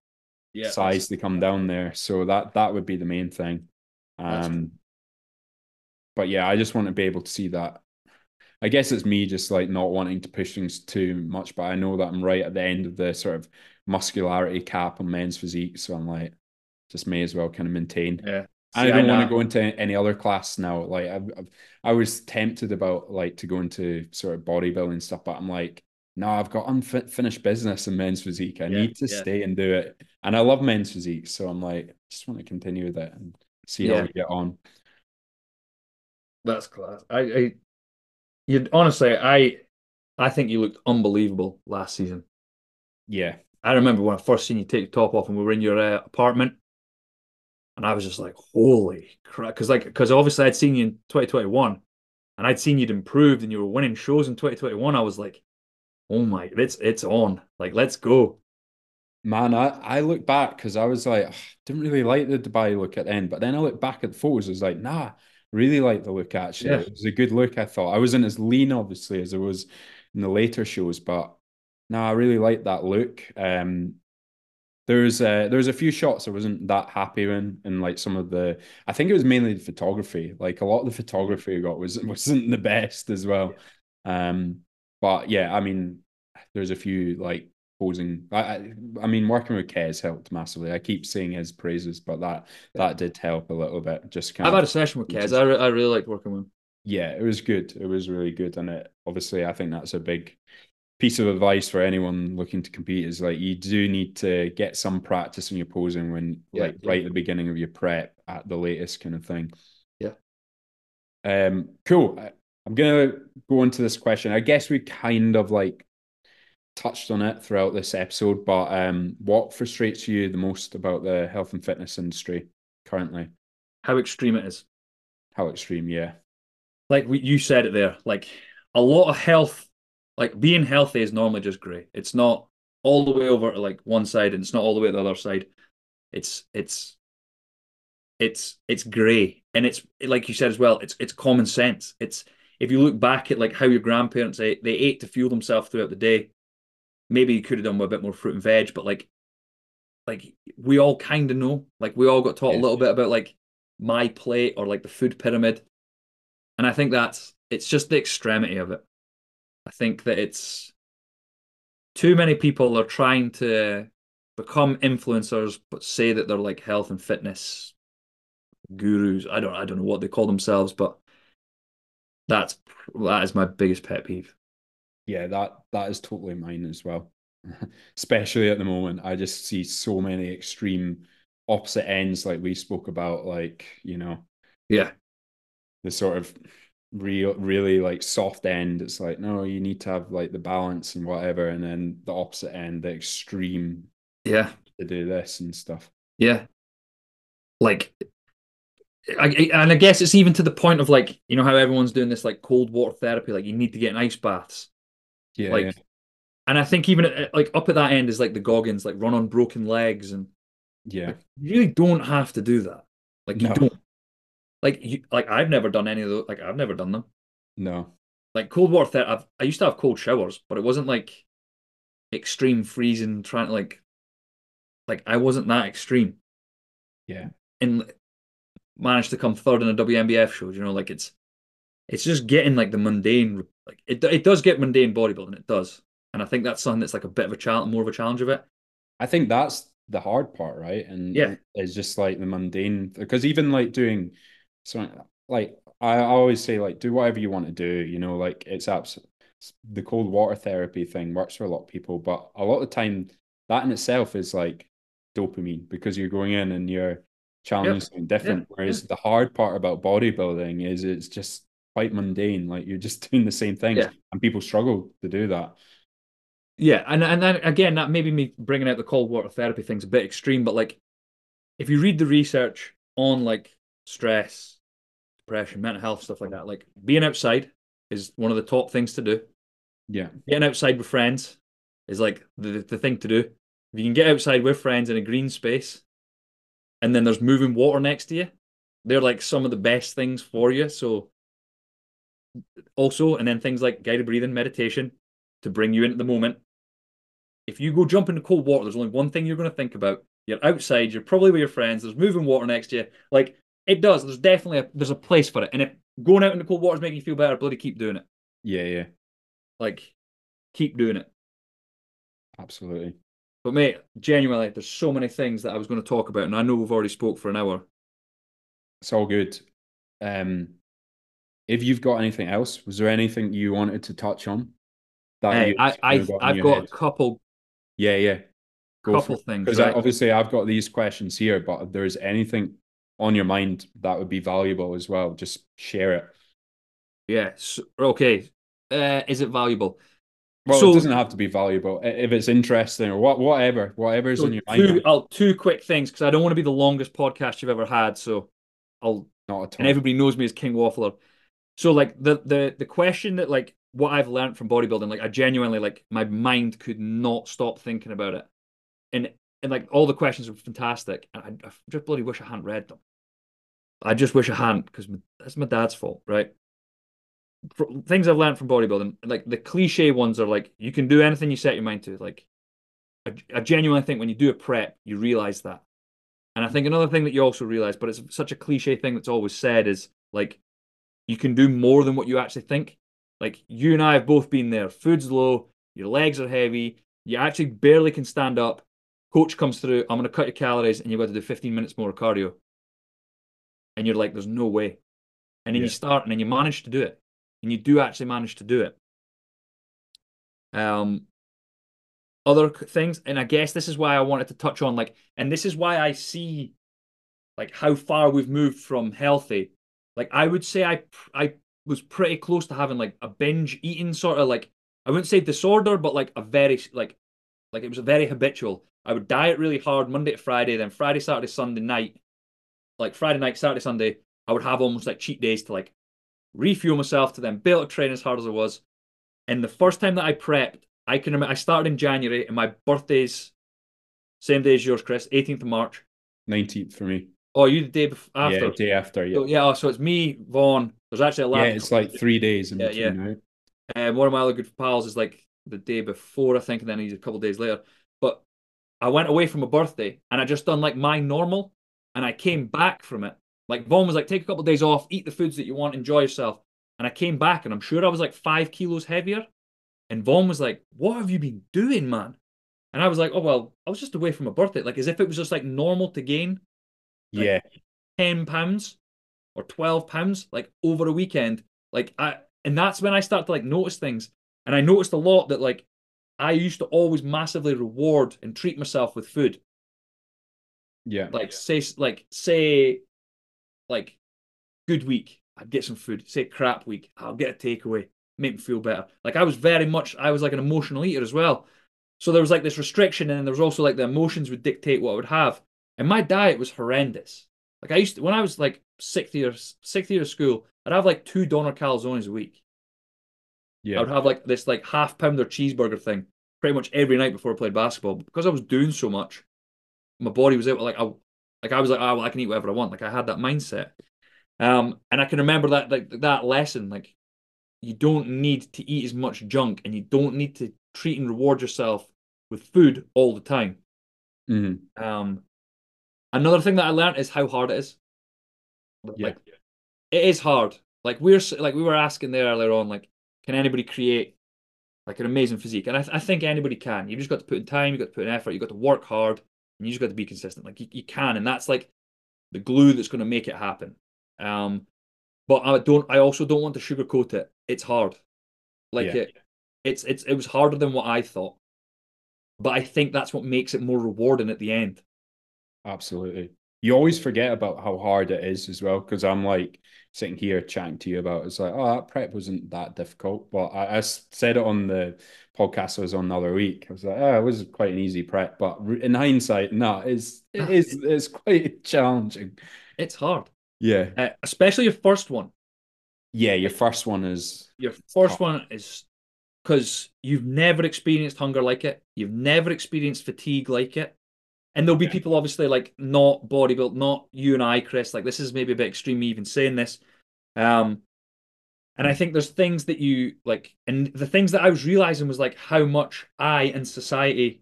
Speaker 2: yeah,
Speaker 1: size to come down there. So that that would be the main thing. Um, but yeah, I just want to be able to see that. I guess it's me just like not wanting to push things too much, but I know that I'm right at the end of the sort of muscularity cap on men's physique. So I'm like, just may as well kind of maintain.
Speaker 2: Yeah.
Speaker 1: I don't want to go into any other class now. Like I've, I've- I was tempted about like to go into sort of bodybuilding stuff, but I'm like, no, I've got unfinished business in men's physique. I
Speaker 2: Yeah,
Speaker 1: need to
Speaker 2: yeah.
Speaker 1: stay and do it. And I love men's physique, so I'm like, just want to continue with it and see how
Speaker 2: Yeah.
Speaker 1: we get on.
Speaker 2: That's class. I, I you honestly, I, I think you looked unbelievable last season.
Speaker 1: Yeah,
Speaker 2: I remember when I first seen you take your top off and we were in your uh, apartment, and I was just like, "Holy crap!" Because like, because obviously I'd seen you in 2021, and I'd seen you'd improved and you were winning shows in 2021. I was like, "Oh my, it's it's on! Like, let's go!"
Speaker 1: man. I I look back because I was like, "Ugh, didn't really like the Dubai look at the end, but then I look back at the photos. I was like, nah, really like the look. Actually,
Speaker 2: Yeah.
Speaker 1: it was a good look. I thought I wasn't as lean, obviously, as I was in the later shows, but no, I really liked that look. Um, there's uh, there's a few shots I wasn't that happy in, and like some of the, I think it was mainly the photography. Like a lot of the photography I got was [laughs] wasn't the best as well. Um, but yeah, I mean, there's a few like posing. I, I, I mean, working with Kez helped massively. I keep saying his praises, but that that did help a little bit. Just kind
Speaker 2: I've
Speaker 1: of
Speaker 2: had a session with Kez. I, re- I really liked working with him.
Speaker 1: yeah, it was good. It was really good, and it obviously I think that's a big piece of advice for anyone looking to compete is like you do need to get some practice in your posing when
Speaker 2: Yeah,
Speaker 1: like
Speaker 2: yeah.
Speaker 1: right at the beginning of your prep at the latest kind of thing.
Speaker 2: Yeah.
Speaker 1: Um. Cool. I'm gonna go into this question. I guess we kind of like touched on it throughout this episode, but um, what frustrates you the most about the health and fitness industry currently?
Speaker 2: How extreme it is.
Speaker 1: How extreme? Yeah.
Speaker 2: like you said it there like a lot of health like being healthy is normally just great it's not all the way over to like one side and it's not all the way to the other side it's it's it's it's gray and it's like you said as well it's it's common sense it's if you look back at like how your grandparents ate they ate to fuel themselves throughout the day maybe you could have done with a bit more fruit and veg but like like we all kind of know like we all got taught a little bit about like my plate or like the food pyramid and I think that's it's just the extremity of it. I think that it's too many people are trying to become influencers, but say that they're like health and fitness gurus. I don't I don't know what they call themselves, but that's that is my biggest pet peeve.
Speaker 1: Yeah, that that is totally mine as well. [laughs] Especially at the moment, I just see so many extreme opposite ends, like we spoke about, like you know,
Speaker 2: yeah,
Speaker 1: the sort of real really like soft end. It's like no you need to have like the balance and whatever and then the opposite end the extreme
Speaker 2: yeah.
Speaker 1: to do this and stuff.
Speaker 2: Yeah. Like I, and I guess it's even to the point of like you know how everyone's doing this like cold water therapy like you need to get in ice baths.
Speaker 1: Yeah
Speaker 2: like
Speaker 1: yeah.
Speaker 2: and I think even at, like up at that end is like the Goggins like run on broken legs and
Speaker 1: yeah.
Speaker 2: like, you really don't have to do that. Like you
Speaker 1: No.
Speaker 2: don't. Like you like I've never done any of those like I've never done them.
Speaker 1: No.
Speaker 2: Like cold water therapy I've, I used to have cold showers but it wasn't like extreme freezing trying to like like I wasn't that extreme.
Speaker 1: Yeah.
Speaker 2: And managed to come third in a WNBF show. You know, like it's it's just getting like the mundane. Like it it does get mundane bodybuilding. It does, and I think that's something that's like a bit of a challenge, more of a challenge of it.
Speaker 1: I think that's the hard part, right? And
Speaker 2: Yeah.
Speaker 1: it's just like the mundane because even like doing something like I always say like do whatever you want to do, you know, like it's abs the cold water therapy thing works for a lot of people, but a lot of the time that in itself is like dopamine because you're going in and you're challenging
Speaker 2: Yep.
Speaker 1: something different.
Speaker 2: Yeah.
Speaker 1: Whereas the hard part about bodybuilding is it's just quite mundane. Like you're just [laughs] doing the same things,
Speaker 2: Yeah.
Speaker 1: and people struggle to do that.
Speaker 2: Yeah, and and then again, that maybe me bringing out the cold water therapy thing's a bit extreme, but like if you read the research on like stress, depression, mental health, stuff like that, like being outside is one of the top things to do.
Speaker 1: Yeah,
Speaker 2: Getting outside with friends is like the, the thing to do. If you can get outside with friends in a green space and then there's moving water next to you, they're like some of the best things for you. So also, and then things like guided breathing, meditation to bring you into the moment. If you go jump into cold water, there's only one thing you're going to think about. You're outside, you're probably with your friends, there's moving water next to you. Like it does, there's definitely a there's a place for it. And if going out in the cold water is making you feel better, bloody keep doing it.
Speaker 1: yeah, yeah,
Speaker 2: Like keep doing it.
Speaker 1: absolutely.
Speaker 2: But mate, genuinely, there's so many things that I was going to talk about, and I know we've already spoke for an hour.
Speaker 1: It's all good. Um, if you've got anything else, was there anything you wanted to touch on? That
Speaker 2: Hey, I, I
Speaker 1: kinda
Speaker 2: I've got
Speaker 1: head?
Speaker 2: a couple
Speaker 1: Yeah, yeah. Go
Speaker 2: couple things.
Speaker 1: Because
Speaker 2: right?
Speaker 1: obviously I've got these questions here, but if there's anything on your mind that would be valuable as well, just share it.
Speaker 2: Yeah. So, okay. Uh, is it valuable?
Speaker 1: Well,
Speaker 2: So-
Speaker 1: it doesn't have to be valuable. If it's interesting or what, whatever, whatever's
Speaker 2: So
Speaker 1: on your mind,
Speaker 2: two,
Speaker 1: man.
Speaker 2: I'll, two quick things because I don't want to be the longest podcast you've ever had. So I'll
Speaker 1: not at all.
Speaker 2: and everybody knows me as King Waffler. So like the the the question that like what I've learned from bodybuilding, like I genuinely like my mind could not stop thinking about it, and and like all the questions were fantastic, and I, I just bloody wish I hadn't read them. I just wish I hadn't because that's my dad's fault, right? Things I've learned from bodybuilding, like the cliche ones are like you can do anything you set your mind to. Like I, I genuinely think when you do a prep, you realize that. And I think another thing that you also realize, but it's such a cliche thing that's always said, is like you can do more than what you actually think. Like you and I have both been there. Food's low, your legs are heavy, you actually barely can stand up. Coach comes through, I'm gonna cut your calories, and you've got to do 15 minutes more cardio. And you're like, there's no way. And then you start, and then you manage to do it, and you do actually manage to do it. Um, other things, and I guess this is why I wanted to touch on like, and this is why I see like how far we've moved from healthy. Like I would say I I was pretty close to having like a binge eating sort of like I wouldn't say disorder, but like a very like like it was very habitual. I would diet really hard Monday to Friday, then Friday, Saturday, Sunday night, like Friday night, Saturday, Sunday, I would have almost like cheat days to like refuel myself to then be able to train as hard as I was. And the first time that I prepped, I can remember I started in January and my birthday's same day as yours, Chris, 18th of March.
Speaker 1: 19th for me.
Speaker 2: Oh, you the day bef- after?
Speaker 1: Yeah, day after. Yeah.
Speaker 2: So, yeah, oh, so it's me, Vaughn. There's actually a lab.
Speaker 1: yeah, it's like three days in
Speaker 2: Yeah,
Speaker 1: between now.
Speaker 2: Um, one of my other good pals is like the day before, I think, and then he's a couple days later. But I went away from a birthday and I just done like my normal, and I came back from it. Like Vaughn was like, take a couple of days off, eat the foods that you want, enjoy yourself. And I came back and I'm sure I was like five kilos heavier. And Vaughn was like, What have you been doing, man? And I was like, oh well, I was just away from a birthday, like as if it was just like normal to gain like,
Speaker 1: yeah,
Speaker 2: 10 pounds or 12 pounds like over a weekend. Like I and that's when I start to like notice things. And I noticed a lot that like I used to always massively reward and treat myself with food.
Speaker 1: yeah,
Speaker 2: Like say like say like good week, I'd get some food. Say crap week, I'll get a takeaway, make me feel better. Like I was very much I was like an emotional eater as well. So there was like this restriction, and there was also like the emotions would dictate what I would have. And my diet was horrendous. Like I used to, when I was like sixth year, sixth year of school, I'd have like two doner calzones a week.
Speaker 1: Yeah.
Speaker 2: I would have like this like half pounder cheeseburger thing pretty much every night before I played basketball. Because I was doing so much, my body was able like I like I was like, oh well, I can eat whatever I want. Like I had that mindset. Um, and I can remember that like that lesson, like you don't need to eat as much junk and you don't need to treat and reward yourself with food all the time.
Speaker 1: hmm
Speaker 2: Um, another thing that I learned is how hard it is.
Speaker 1: yeah,
Speaker 2: Like it is hard. Like we're like we were asking there earlier on, like, can anybody create like an amazing physique? And I, th- I think anybody can. You've just got to put in time, you've got to put in effort, you've got to work hard, and you just got to be consistent. Like you, you can, and that's like the glue that's going to make it happen. Um, but I don't. I also don't want to sugarcoat it. It's hard. Like
Speaker 1: Yeah.
Speaker 2: it, it's it's it was harder than what I thought. But I think that's what makes it more rewarding at the end.
Speaker 1: absolutely. You always forget about how hard it is as well, because I'm like sitting here chatting to you about it's like, oh, that prep wasn't that difficult. But I said it on the podcast I was on the other week. I was like, oh, it was quite an easy prep. But in hindsight, no, it's it is it's quite [laughs] challenging.
Speaker 2: It's hard,
Speaker 1: Yeah.
Speaker 2: uh, especially your first one.
Speaker 1: Yeah, your first one is
Speaker 2: Your first
Speaker 1: tough.
Speaker 2: one is because you've never experienced hunger like it. You've never experienced fatigue like it. And there'll be
Speaker 1: Yeah.
Speaker 2: people obviously like not bodybuilt, not you and I, Chris. Like this is maybe a bit extreme me even saying this. Um, and I think there's things that you like, and the things that I was realizing was like how much I and society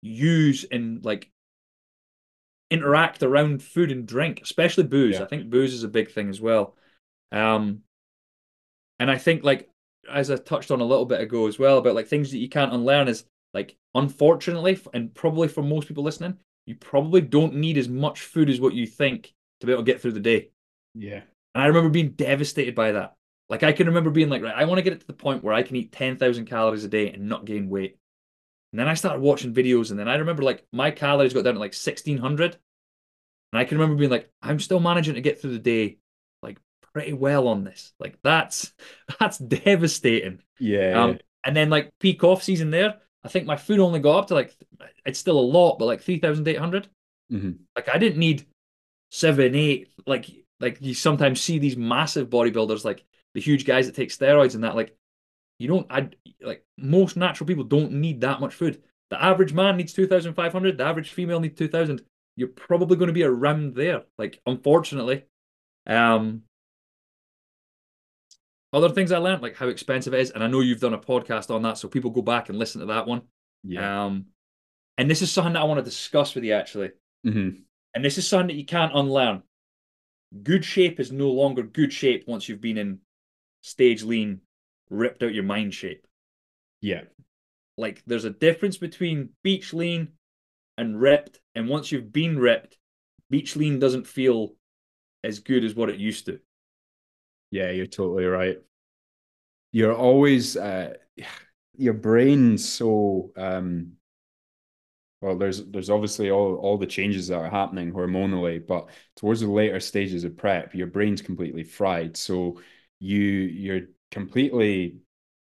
Speaker 2: use and like interact around food and drink, especially booze.
Speaker 1: Yeah.
Speaker 2: I think booze is a big thing as well. Um, and I think like as I touched on a little bit ago as well about like things that you can't unlearn is like unfortunately and probably for most people listening, you probably don't need as much food as what you think to be able to get through the day.
Speaker 1: Yeah.
Speaker 2: And I remember being devastated by that. Like I can remember being like, right, I want to get it to the point where I can eat 10,000 calories a day and not gain weight. And then I started watching videos and then I remember like my calories got down to like 1600. And I can remember being like, I'm still managing to get through the day like pretty well on this. Like that's [laughs] that's devastating.
Speaker 1: Yeah.
Speaker 2: Um, and then like peak off season there, I think my food only got up to like it's still a lot, but like 3,800.
Speaker 1: Mhm.
Speaker 2: Like I didn't need seven, eight. Like like you sometimes see these massive bodybuilders, like the huge guys that take steroids and that. Like you don't. I like most natural people don't need that much food. The average man needs two thousand five hundred. The average female needs two thousand. You're probably going to be around there. Like unfortunately, um. Other things I learned, like how expensive it is, and I know you've done a podcast on that, so people go back and listen to that one.
Speaker 1: Yeah.
Speaker 2: Um, and this is something that I want to discuss with you actually.
Speaker 1: Mhm.
Speaker 2: And this is something that you can't unlearn. Good shape is no longer good shape once you've been in stage lean, ripped out your mind shape.
Speaker 1: Yeah.
Speaker 2: Like there's a difference between beach lean and ripped. And once you've been ripped, beach lean doesn't feel as good as what it used to.
Speaker 1: Yeah, you're totally right. You're always uh [sighs] your brain's so um well there's there's obviously all all the changes that are happening hormonally, but towards the later stages of prep, your brain's completely fried. So you you're completely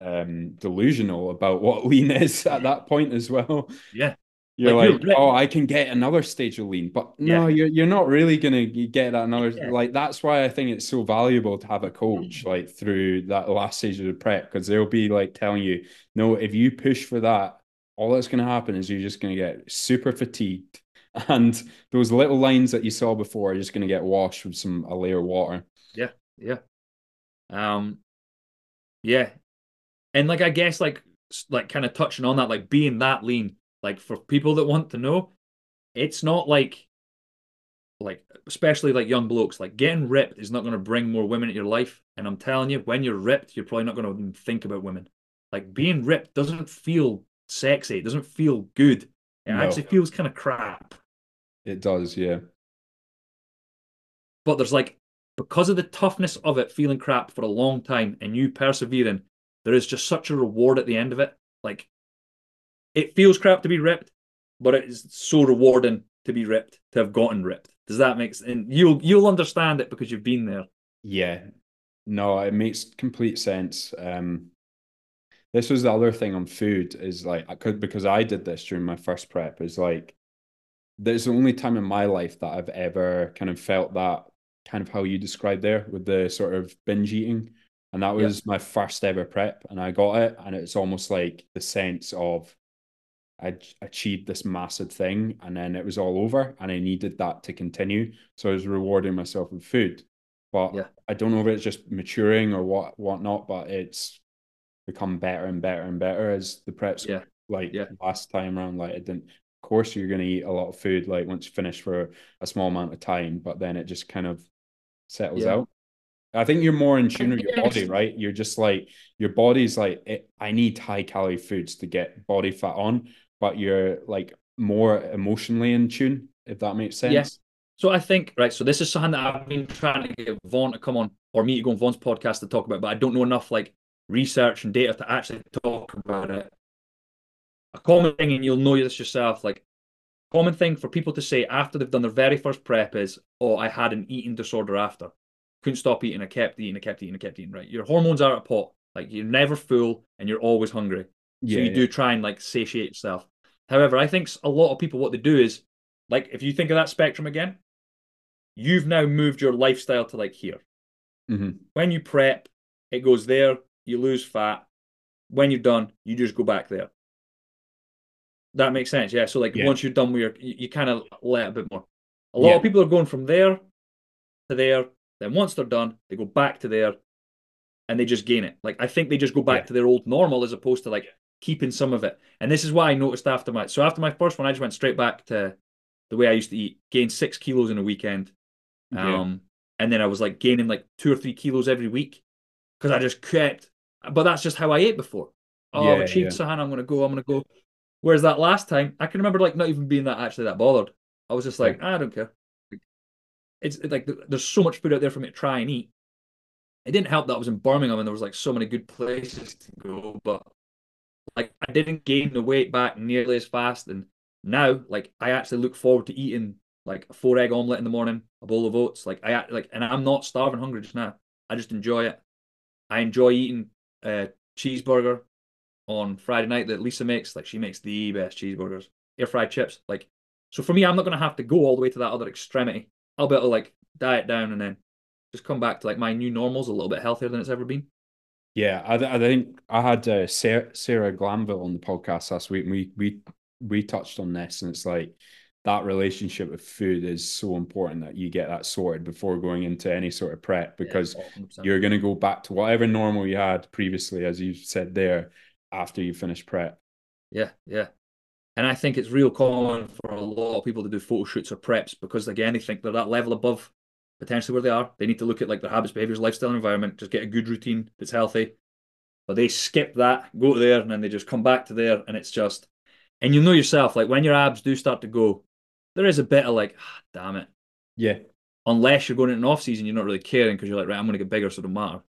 Speaker 1: um delusional about what [laughs] lean is at that point as well.
Speaker 2: Yeah.
Speaker 1: You're
Speaker 2: Like, you're
Speaker 1: oh, I can get another stage of lean, but no,
Speaker 2: Yeah.
Speaker 1: you're you're not really gonna get that another.
Speaker 2: Yeah.
Speaker 1: Like that's why I think it's so valuable to have a coach like through that last stage of the prep because they'll be like telling you, no, if you push for that, all that's gonna happen is you're just gonna get super fatigued, [laughs] and those little lines that you saw before are just gonna get washed with some a layer of water.
Speaker 2: Yeah. Yeah. Um yeah. And like I guess like like kind of touching on that, like being that lean, like for people that want to know, it's not like like especially like young blokes, like getting ripped is not going to bring more women into your life. And I'm telling you, when you're ripped, you're probably not going to think about women. Like being ripped doesn't feel sexy. It doesn't feel good. It
Speaker 1: No.
Speaker 2: actually feels kind of crap.
Speaker 1: It does, yeah.
Speaker 2: But there's like because of the toughness of it feeling crap for a long time and you persevering, there is just such a reward at the end of it. Like it feels crap to be ripped, but it is so rewarding to be ripped, to have gotten ripped. Does that make sense? And you'll you'll understand it because you've been there.
Speaker 1: Yeah. No, it makes complete sense. Um, this was the other thing on food is like I could because I did this during my first prep is like there's the only time in my life that I've ever kind of felt that kind of how you described there with the sort of binge eating. And that was my first ever prep and I got it and it's almost like the sense of I achieved this massive thing and then it was all over and I needed that to continue. So I was rewarding myself with food. But
Speaker 2: Yeah.
Speaker 1: I don't know if it's just maturing or what whatnot, but it's become better and better and better as the preps
Speaker 2: Yeah.
Speaker 1: like
Speaker 2: Yeah.
Speaker 1: last time around. Like it didn't of course you're gonna eat a lot of food like once you finish for a small amount of time, but then it just kind of settles
Speaker 2: Yeah.
Speaker 1: out. I think you're more in tune with your body, right? You're just like your body's like it, I need high calorie foods to get body fat on, but you're like more emotionally in tune, if that makes sense.
Speaker 2: Yeah. So I think right. So this is something that I've been trying to get Vaughn to come on or me to go on Vaughn's podcast to talk about, but I don't know enough like research and data to actually talk about it. A common thing, and you'll know this yourself, like common thing for people to say after they've done their very first prep is, "Oh, I had an eating disorder after. Couldn't stop eating. I kept eating. I kept eating. I kept eating." Right. Your hormones are at a pot. Like you're never full and you're always hungry. So
Speaker 1: Yeah,
Speaker 2: you
Speaker 1: yeah.
Speaker 2: do try and like satiate yourself. However, I think a lot of people what they do is like if you think of that spectrum again, you've now moved your lifestyle to like here.
Speaker 1: Mhm.
Speaker 2: When you prep, it goes there, you lose fat. When you're done, you just go back there. That makes sense, yeah. So like
Speaker 1: Yeah.
Speaker 2: once you're done with your you, you kind of let a bit more. A lot
Speaker 1: Yeah.
Speaker 2: of people are going from there to there, then once they're done, they go back to there and they just gain it. Like I think they just go back
Speaker 1: Yeah.
Speaker 2: to their old normal as opposed to like keeping some of it. And this is why I noticed after my so after my first one, I just went straight back to the way I used to eat, gained six kilos in a weekend.
Speaker 1: Yeah.
Speaker 2: Um, and then I was like gaining like two or three kilos every week because I just kept. But that's just how I ate before. Oh, I've
Speaker 1: Yeah,
Speaker 2: achieved
Speaker 1: yeah.
Speaker 2: something. I'm gonna go. I'm gonna go. Whereas that last time, I can remember like not even being that actually that bothered. I was just like, "Ah, I don't care. It's it's like there's so much food out there for me to try and eat. It didn't help that I was in Birmingham and there was like so many good places to go, but like I didn't gain the weight back nearly as fast. And now, like I actually look forward to eating like a four egg omelet in the morning, a bowl of oats. Like I like, and I'm not starving hungry just now. I just enjoy it. I enjoy eating a cheeseburger on Friday night that Lisa makes. Like she makes the best cheeseburgers, air fried chips. Like so for me, I'm not gonna have to go all the way to that other extremity. I'll be able to like diet down and then just come back to like my new normal's a little bit healthier than it's ever been.
Speaker 1: Yeah, I, th- I think I had uh, Sarah, Sarah Glanville on the podcast last week, and we we we touched on this, and it's like that relationship with food is so important that you get that sorted before going into any sort of prep because
Speaker 2: Yeah,
Speaker 1: you're going to go back to whatever normal you had previously, as you said there, after you finish prep.
Speaker 2: Yeah, yeah. And I think it's real common for a lot of people to do photo shoots or preps because again they think they're that level above potentially where they are. They need to look at like their habits, behaviors, lifestyle, and environment, just get a good routine that's healthy. But they skip that, go to there, and then they just come back to there, and it's just and you know yourself, like when your abs do start to go, there is a bit of like, ah, damn it.
Speaker 1: Yeah,
Speaker 2: Unless you're going into an off season, you're not really caring because you're like, right, I'm gonna get bigger, so it don't matter.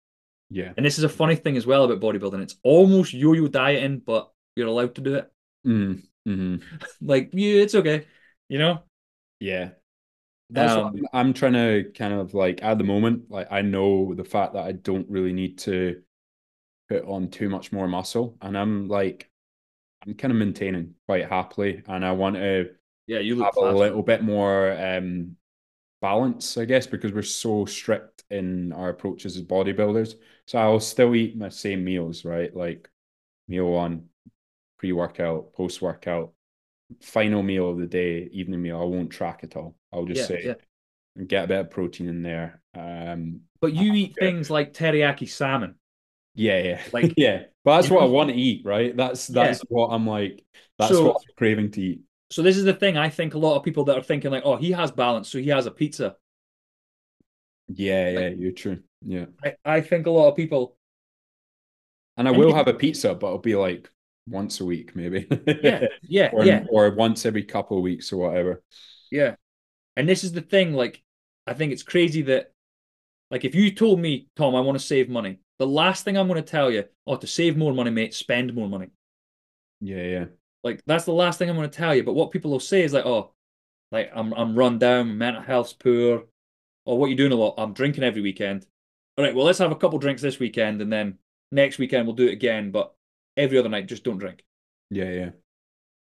Speaker 1: yeah,
Speaker 2: And this is a funny thing as well about bodybuilding. It's almost yo-yo dieting, but you're allowed to do it.
Speaker 1: mm, hmm [laughs]
Speaker 2: Like, yeah, it's okay. You know?
Speaker 1: yeah. That's what
Speaker 2: Um,
Speaker 1: I'm, I'm trying to kind of like at the moment, like I know the fact that I don't really need to put on too much more muscle, and I'm like, I'm kind of maintaining quite happily, and I want to
Speaker 2: yeah, you look
Speaker 1: have a little bit more um balance, I guess, because we're so strict in our approaches as bodybuilders. So I'll still eat my same meals, right? Like meal one, pre-workout, post-workout, final meal of the day, evening meal. I won't track it all. I'll just
Speaker 2: Yeah,
Speaker 1: say
Speaker 2: yeah.
Speaker 1: get a bit of protein in there. Um,
Speaker 2: But you eat
Speaker 1: Yeah.
Speaker 2: things like teriyaki salmon.
Speaker 1: yeah, yeah, [laughs]
Speaker 2: Like-
Speaker 1: yeah. But that's what I want to eat, right? That's
Speaker 2: Yeah.
Speaker 1: that's what I'm like. That's
Speaker 2: So-
Speaker 1: what I'm craving to eat.
Speaker 2: So this is the thing. I think a lot of people that are thinking like, oh, he has balance, so he has a pizza.
Speaker 1: Yeah, yeah, you're true. Yeah.
Speaker 2: I, I think a lot of people
Speaker 1: And I will have a pizza, but it'll be like once a week, maybe.
Speaker 2: yeah, yeah, [laughs]
Speaker 1: or,
Speaker 2: yeah,
Speaker 1: or once every couple of weeks or whatever.
Speaker 2: yeah. And this is the thing, like, I think it's crazy that, like, if you told me, Thom, I want to save money, the last thing I'm going to tell you, oh, to save more money, mate, spend more money.
Speaker 1: Yeah, yeah.
Speaker 2: Like, that's the last thing I'm going to tell you. But what people will say is like, oh, like I'm I'm run down, my mental health's poor. Or what you doing a lot? I'm drinking every weekend. All right, well, let's have a couple drinks this weekend, and then next weekend we'll do it again. But every other night, just don't drink.
Speaker 1: Yeah, yeah.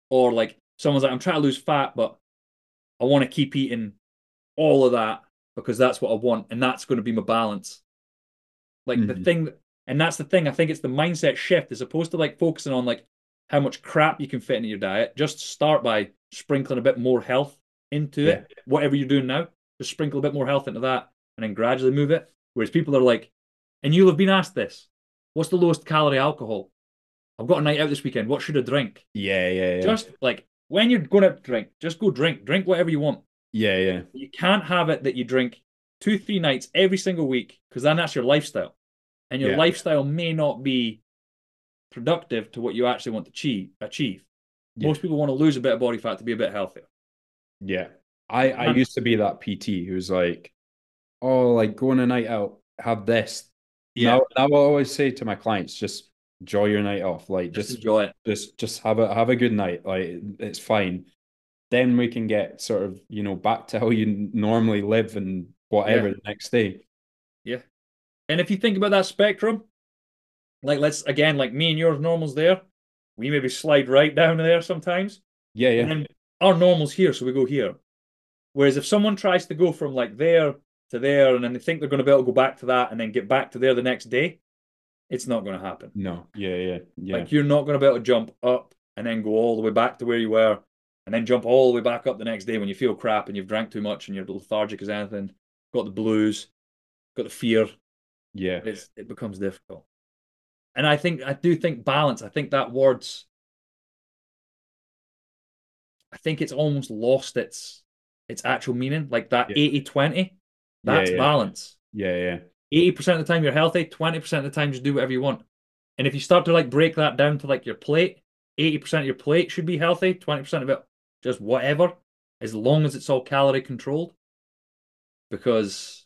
Speaker 2: Or like someone's like, I'm trying to lose fat, but I want to keep eating all of that because that's what I want, and that's going to be my balance. Like the
Speaker 1: Mhm.
Speaker 2: thing, and that's the thing. I think it's the mindset shift as opposed to like focusing on like how much crap you can fit into your diet. Just start by sprinkling a bit more health into it. Whatever you're doing now, just sprinkle a bit more health into that, and then gradually move it. Whereas people are like, and you'll have been asked this: What's the lowest calorie alcohol? I've got a night out this weekend. What should I drink?
Speaker 1: Yeah, yeah, yeah.
Speaker 2: Just like when you're going to drink, just go drink. Drink whatever you want.
Speaker 1: yeah, yeah.
Speaker 2: You can't have it that you drink two, three nights every single week because then that's your lifestyle. And your
Speaker 1: Yeah.
Speaker 2: lifestyle may not be productive to what you actually want to achieve. achieve.
Speaker 1: Yeah.
Speaker 2: Most people want to lose a bit of body fat to be a bit healthier.
Speaker 1: Yeah. I, I used to be that PT who's like, oh, like go on a night out, have this. Now, now I always say to my clients, just enjoy your night off. Like
Speaker 2: just
Speaker 1: just
Speaker 2: enjoy it.
Speaker 1: just just have a have a good night. Like it's fine. Then we can get sort of, you know, back to how you normally live and whatever
Speaker 2: Yeah.
Speaker 1: the next day.
Speaker 2: Yeah, and if you think about that spectrum, like let's again, like me and yours normals there, we maybe slide right down there sometimes.
Speaker 1: Yeah,
Speaker 2: And
Speaker 1: yeah.
Speaker 2: then our normal's here, so we go here. Whereas if someone tries to go from like there to there and then they think they're going to be able to go back to that and then get back to there the next day, it's not going to happen.
Speaker 1: No, yeah, yeah, yeah.
Speaker 2: Like you're not going to be able to jump up and then go all the way back to where you were and then jump all the way back up the next day when you feel crap and you've drank too much and you're lethargic as anything, got the blues, got the fear.
Speaker 1: yeah.
Speaker 2: It's, it becomes difficult. And I think I do think balance. I think that word's I think it's almost lost its its actual meaning. Like that
Speaker 1: Yeah.
Speaker 2: 80-20,
Speaker 1: Yeah,
Speaker 2: that's
Speaker 1: yeah.
Speaker 2: balance.
Speaker 1: Yeah, yeah.
Speaker 2: 80% of the time you're healthy, 20% of the time just do whatever you want. And if you start to like break that down to like your plate, 80% of your plate should be healthy, 20% of it just whatever, as long as it's all calorie controlled. Because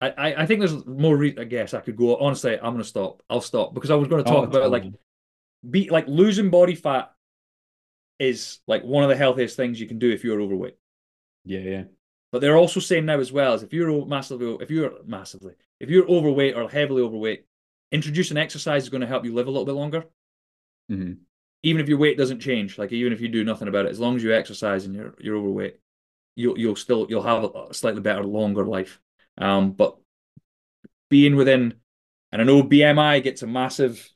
Speaker 2: I, I, I think there's more re- I guess I could go honestly, I'm gonna stop. I'll stop because I was gonna talk
Speaker 1: Oh,
Speaker 2: about like be like losing body fat is like one of the healthiest things you can do if you're overweight.
Speaker 1: Yeah, yeah.
Speaker 2: But they're also saying now as well as if you're massively, if you're massively, if you're overweight or heavily overweight, introducing exercise is going to help you live a little bit longer.
Speaker 1: hmm
Speaker 2: Even if your weight doesn't change, like even if you do nothing about it, as long as you exercise and you're you're overweight, you'll you'll still you'll have a a slightly better, longer life. Um, but being within, and I know BMI gets a massive.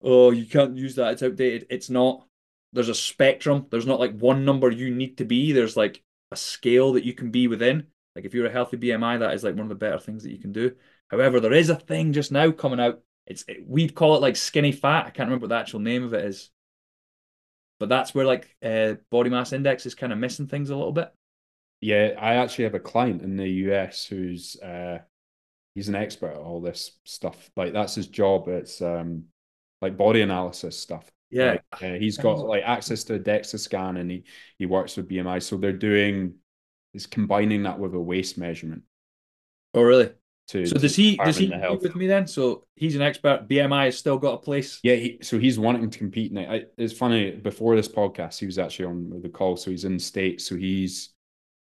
Speaker 2: Oh, you can't use that; it's outdated. It's not. There's a spectrum. There's not like one number you need to be. There's like a scale that you can be within. Like if you're a healthy BMI, that is like one of the better things that you can do. However, there is a thing just now coming out. It's we'd call it like skinny fat. I can't remember what the actual name of it is. But that's where like uh, body mass index is kind of missing things a little bit.
Speaker 1: Yeah, I actually have a client in the US who's uh he's an expert at all this stuff. Like that's his job. It's um like body analysis stuff.
Speaker 2: Yeah.
Speaker 1: Like, uh, he's got like access to a DEXA scan and he he works with BMI. So they're doing is combining that with a waist measurement
Speaker 2: Oh, really?
Speaker 1: to
Speaker 2: So does he does he
Speaker 1: determine the
Speaker 2: compete with me then? So he's an expert. BMI has still got a place.
Speaker 1: Yeah, he, so he's wanting to compete now. I, it's funny, before this podcast, he was actually on the call. So he's in the States. So he's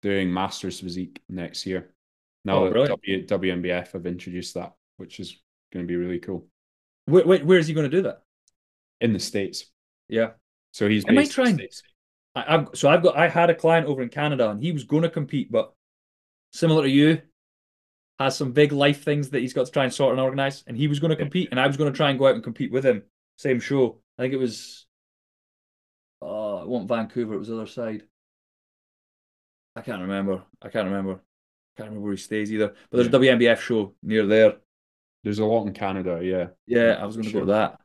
Speaker 1: doing Masters Physique next year. Now
Speaker 2: Oh,
Speaker 1: that w, WNBF have introduced that, which is going to be really cool
Speaker 2: Where, where, where is he going to do that?
Speaker 1: In the States.
Speaker 2: Yeah.
Speaker 1: So he's Am
Speaker 2: I trying?
Speaker 1: based
Speaker 2: try
Speaker 1: in
Speaker 2: and-
Speaker 1: the States.
Speaker 2: I, I've so I've got I had a client over in Canada and he was going to compete, but similar to you, has some big life things that he's got to try and sort and organize. And he was going to compete, and I was going to try and go out and compete with him. Same show. I think it was. Oh, it wasn't Vancouver. It was the other side. I can't remember. I can't remember. I Can't remember where he stays either. But there's a WNBF show near there.
Speaker 1: There's a lot in Canada. Yeah.
Speaker 2: Yeah, I was going to
Speaker 1: Sure.
Speaker 2: go to that.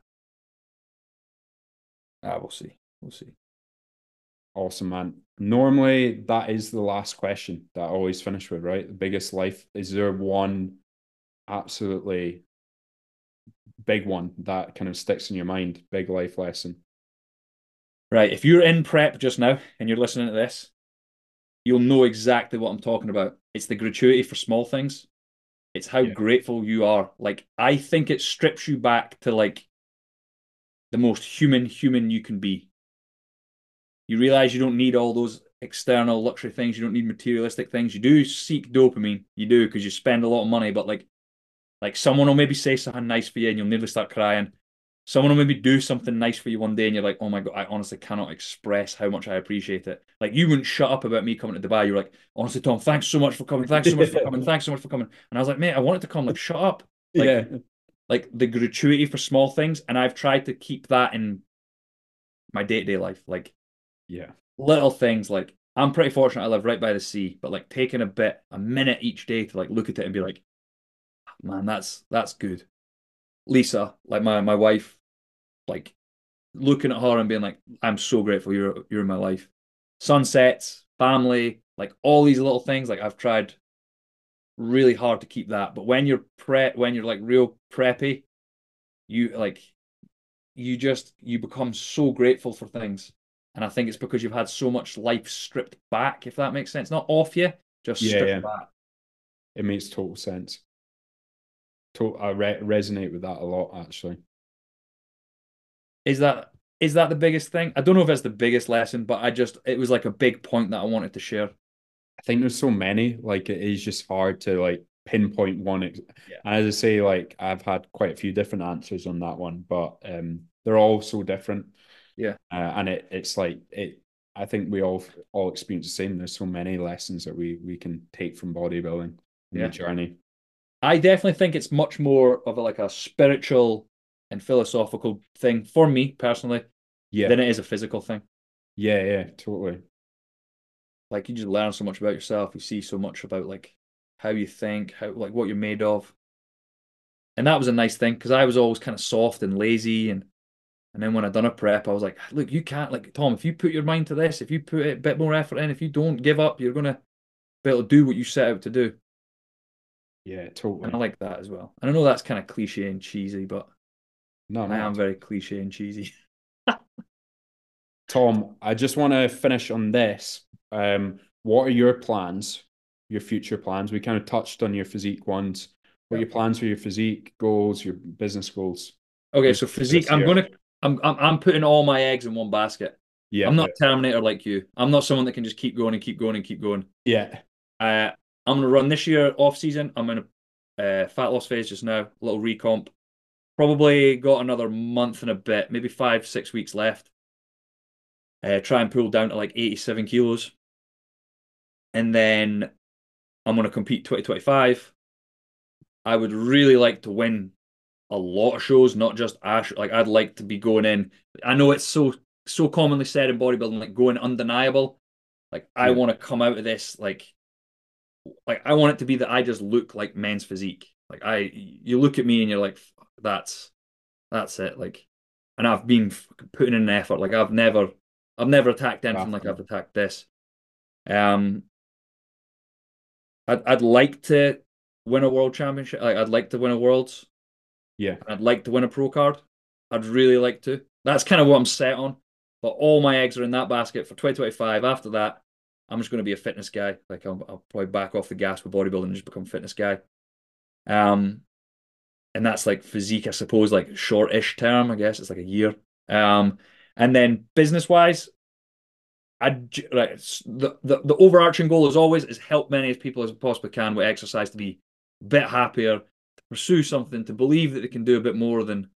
Speaker 2: Ah, we'll see. We'll see.
Speaker 1: Awesome, man. Normally, that is the last question that I always finish with, right? The biggest life. Is there one absolutely big one that kind of sticks in your mind, big life lesson.
Speaker 2: Right. If you're in prep just now and you're listening to this, you'll know exactly what I'm talking about. It's the gratuity for small things. It's how yeah. grateful you are. Like I think it strips you back to like the most human human you can be. You realize you don't need all those external luxury things. You don't need materialistic things. You do seek dopamine. You do because you spend a lot of money, but like like someone will maybe say something nice for you and you'll nearly start crying. Someone will maybe do something nice for you one day and you're like, oh my God, I honestly cannot express how much I appreciate it. Like you wouldn't shut up about me coming to Dubai. You're like, honestly, Thom, thanks so much for coming. Thanks so much for [laughs] coming. Thanks so much for coming. And I was like, mate, I wanted to come. Like, shut up. Like,
Speaker 1: yeah.
Speaker 2: Like the gratuity for small things. And I've tried to keep that in my day to day life. Like,
Speaker 1: yeah,
Speaker 2: little things like I'm pretty fortunate I live right by the sea, but like taking a bit, a minute each day to like look at it and be like, ah, man, that's that's good. Lisa, like my my wife, like looking at her and being like, I'm so grateful you're you're in my life. Sunsets, family, like all these little things. Like I've tried really hard to keep that. But when you're pre when you're like real preppy, you like you just you become so grateful for things. And I think it's because you've had so much life stripped back, if that makes sense. Not off you, just yeah, stripped yeah. back.
Speaker 1: It makes total sense. I re- resonate with that a lot, actually.
Speaker 2: Is that is that the biggest thing? I don't know if it's the biggest lesson, but I just it was like a big point that I wanted to share.
Speaker 1: I think there's so many, like it is just hard to like pinpoint one. Yeah. And as I say, like I've had quite a few different answers on that one, but um, they're all so different.
Speaker 2: Yeah,
Speaker 1: uh, and it it's like it. I think we all all experience the same. There's so many lessons that we we can take from bodybuilding in yeah. the journey.
Speaker 2: I definitely think it's much more of a, like a spiritual and philosophical thing for me personally,
Speaker 1: yeah,
Speaker 2: than it is a physical thing.
Speaker 1: Yeah, yeah, totally.
Speaker 2: Like you just learn so much about yourself. You see so much about like how you think, how like what you're made of. And that was a nice thing because I was always kind of soft and lazy and and then when I done a prep, I was like, look, you can't like Thom, if you put your mind to this, if you put a bit more effort in, if you don't give up, you're gonna be able to do what you set out to do.
Speaker 1: Yeah, totally.
Speaker 2: And I like that as well. And I know that's kind of cliche and cheesy, but
Speaker 1: no,
Speaker 2: I am very cliche and cheesy. [laughs]
Speaker 1: Thom, I just want to finish on this. Um, what are your plans, your future plans? We kind of touched on your physique ones. What are your plans for your physique goals, your business goals?
Speaker 2: Okay, so physique, I'm gonna I'm, I'm I'm putting all my eggs in one basket.
Speaker 1: Yeah.
Speaker 2: I'm not Terminator like you. I'm not someone that can just keep going and keep going and keep going.
Speaker 1: Yeah.
Speaker 2: Uh, I'm gonna run this year off season. I'm in a uh, fat loss phase just now, a little recomp. Probably got another month and a bit, maybe five, six weeks left. Uh, try and pull down to like 87 kilos. And then I'm gonna compete 2025. I would really like to win a lot of shows, not just Ash. Like I'd like to be going in. I know it's so so commonly said in bodybuilding, like going undeniable. Like I want to come out of this like like I want it to be that I just look like men's physique. Like I, you look at me and you're like, that's that's it. Like, and I've been putting in an effort. Like I've never, I've never attacked anything like I've attacked this. Um, I'd I'd like to win a world championship. Like I'd like to win a worlds.
Speaker 1: Yeah,
Speaker 2: I'd like to win a pro card. I'd really like to. That's kind of what I'm set on. But all my eggs are in that basket for 2025. After that, I'm just going to be a fitness guy. Like I'll, I'll probably back off the gas with bodybuilding and just become a fitness guy. Um, and that's like physique, I suppose, like short-ish term. I guess it's like a year. Um, and then business-wise, I like the, the the overarching goal as always is help many as people as possibly can with exercise to be a bit happier, to pursue something, to believe that they can do a bit more than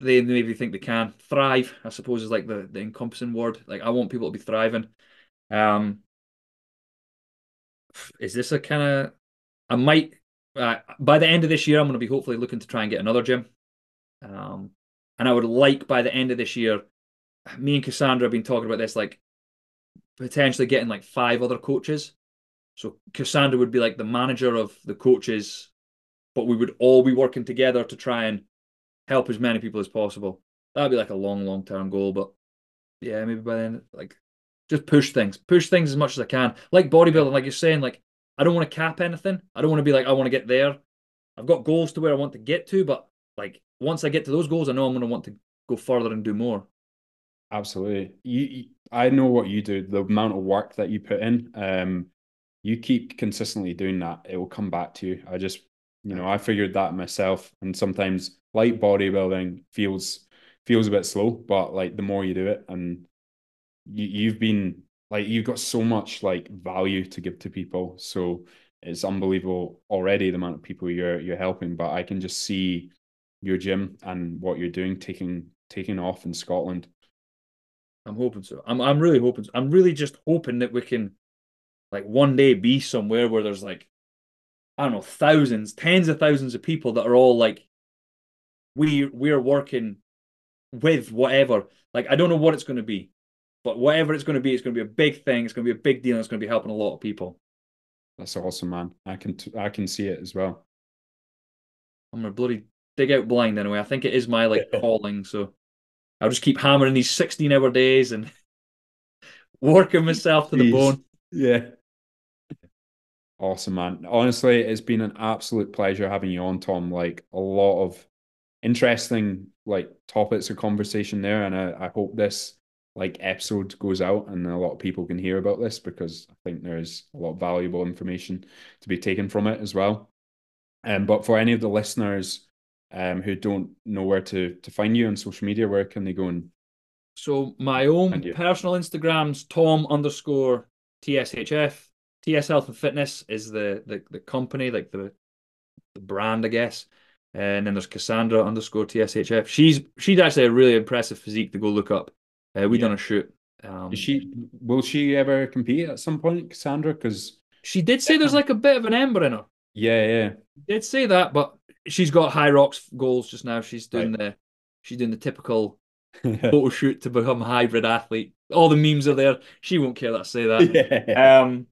Speaker 2: they maybe think they can. Thrive, I suppose, is like the, the encompassing word. Like I want people to be thriving. Um, is this a kind of? I might uh, by the end of this year, I'm going to be hopefully looking to try and get another gym. Um, and I would like by the end of this year, me and Cassandra have been talking about this, like potentially getting like five other coaches. So Cassandra would be like the manager of the coaches, but we would all be working together to try and help as many people as possible. That'd be like a long, long term goal, but yeah, maybe by then, like just push things, push things as much as I can. Like bodybuilding, like you're saying, like I don't want to cap anything. I don't want to be like I want to get there. I've got goals to where I want to get to, but like once I get to those goals, I know I'm going to want to go further and do more.
Speaker 1: Absolutely. You, you, I know what you do. The amount of work that you put in. Um, you keep consistently doing that, it will come back to you. I just, you know, I figured that myself. And sometimes light bodybuilding feels feels a bit slow, but like the more you do it, and you, you've been like you've got so much like value to give to people. So it's unbelievable already the amount of people you're you're helping. But I can just see your gym and what you're doing taking taking off in Scotland.
Speaker 2: I'm hoping so. I'm I'm really hoping. So. I'm really just hoping that we can like one day be somewhere where there's like I don't know thousands, tens of thousands of people that are all like we we're working with whatever. Like I don't know what it's going to be, but whatever it's going to be, it's going to be a big thing. It's going to be a big deal. And it's going to be helping a lot of people.
Speaker 1: That's awesome, man. I can t- I can see it as well.
Speaker 2: I'm gonna bloody dig out blind anyway. I think it is my like [laughs] calling, so I'll just keep hammering these 16 hour days and [laughs] working myself to the bone.
Speaker 1: Yeah. Awesome, man. Honestly, it's been an absolute pleasure having you on, Thom. Like a lot of interesting like topics of conversation there, and I, I hope this like episode goes out and a lot of people can hear about this because I think there's a lot of valuable information to be taken from it as well. Um, but for any of the listeners um, who don't know where to to find you on social media, where can they go and
Speaker 2: so my own personal Instagram's Thom underscore TSHF. TS Health and Fitness is the the, the company, like the the brand, I guess. And then there's Cassandra underscore TSHF. She's she's actually a really impressive physique to go look up. Uh, we yeah. done a shoot.
Speaker 1: Um, Is she will she ever compete at some point, Cassandra? Because
Speaker 2: she did say there's like a bit of an ember in her.
Speaker 1: Yeah, yeah.
Speaker 2: Did say that, but she's got Hyrox goals just now. She's doing right. the she's doing the typical [laughs] photo shoot to become a hybrid athlete. All the memes are there. She won't care that I say that. Yeah. Um,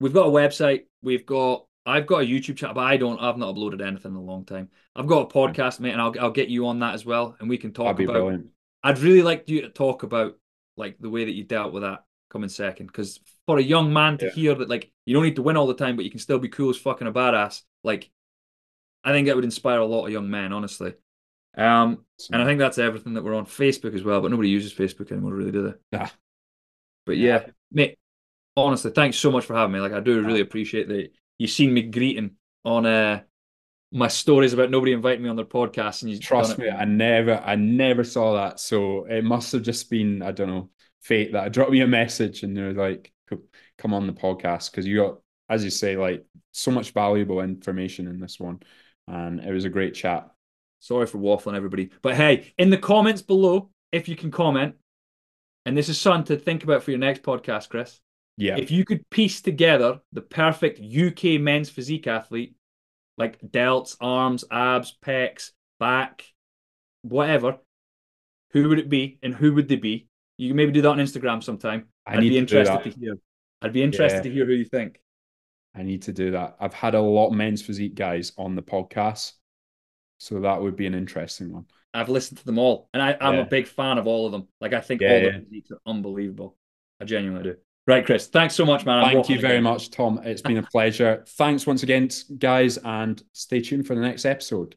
Speaker 2: we've got a website. We've got. I've got a YouTube channel, but I don't. I've not uploaded anything in a long time. I've got a podcast, mate, and I'll I'll get you on that as well, and we can talk about. Brilliant. I'd really like you to talk about like the way that you dealt with that coming second, because for a young man to yeah. hear that like you don't need to win all the time, but you can still be cool as fucking a badass, like I think it would inspire a lot of young men, honestly. Um, and I think that's everything that we're on Facebook as well, but nobody uses Facebook anymore, really, do they?
Speaker 1: Nah.
Speaker 2: But yeah, mate, honestly, thanks so much for having me. Like, I do really appreciate that you've seen me greeting on uh, my stories about nobody inviting me on their podcast, and you
Speaker 1: trust me, I never, I never saw that. So it must have just been, I don't know, fate that I dropped me a message and they're like, "Come on the podcast," because you got, as you say, like so much valuable information in this one, and it was a great chat.
Speaker 2: Sorry for waffling, everybody. But hey, in the comments below, if you can comment, and this is something to think about for your next podcast, Chris.
Speaker 1: Yeah.
Speaker 2: If you could piece together the perfect UK men's physique athlete, like delts, arms, abs, pecs, back, whatever, who would it be and who would they be? You can maybe do that on Instagram sometime. I would be interested to, to, hear. I'd be interested yeah. to hear who you think.
Speaker 1: I need to do that. I've had a lot of men's physique guys on the podcast. So that would be an interesting one.
Speaker 2: I've listened to them all, and I, am yeah. a big fan of all of them. Like I think yeah, all yeah. the physiques are unbelievable. I genuinely do. Right, Chris. Thanks so much, man.
Speaker 1: Thank you very again. much, Thom. It's been a [laughs] pleasure. Thanks once again, guys, and stay tuned for the next episode.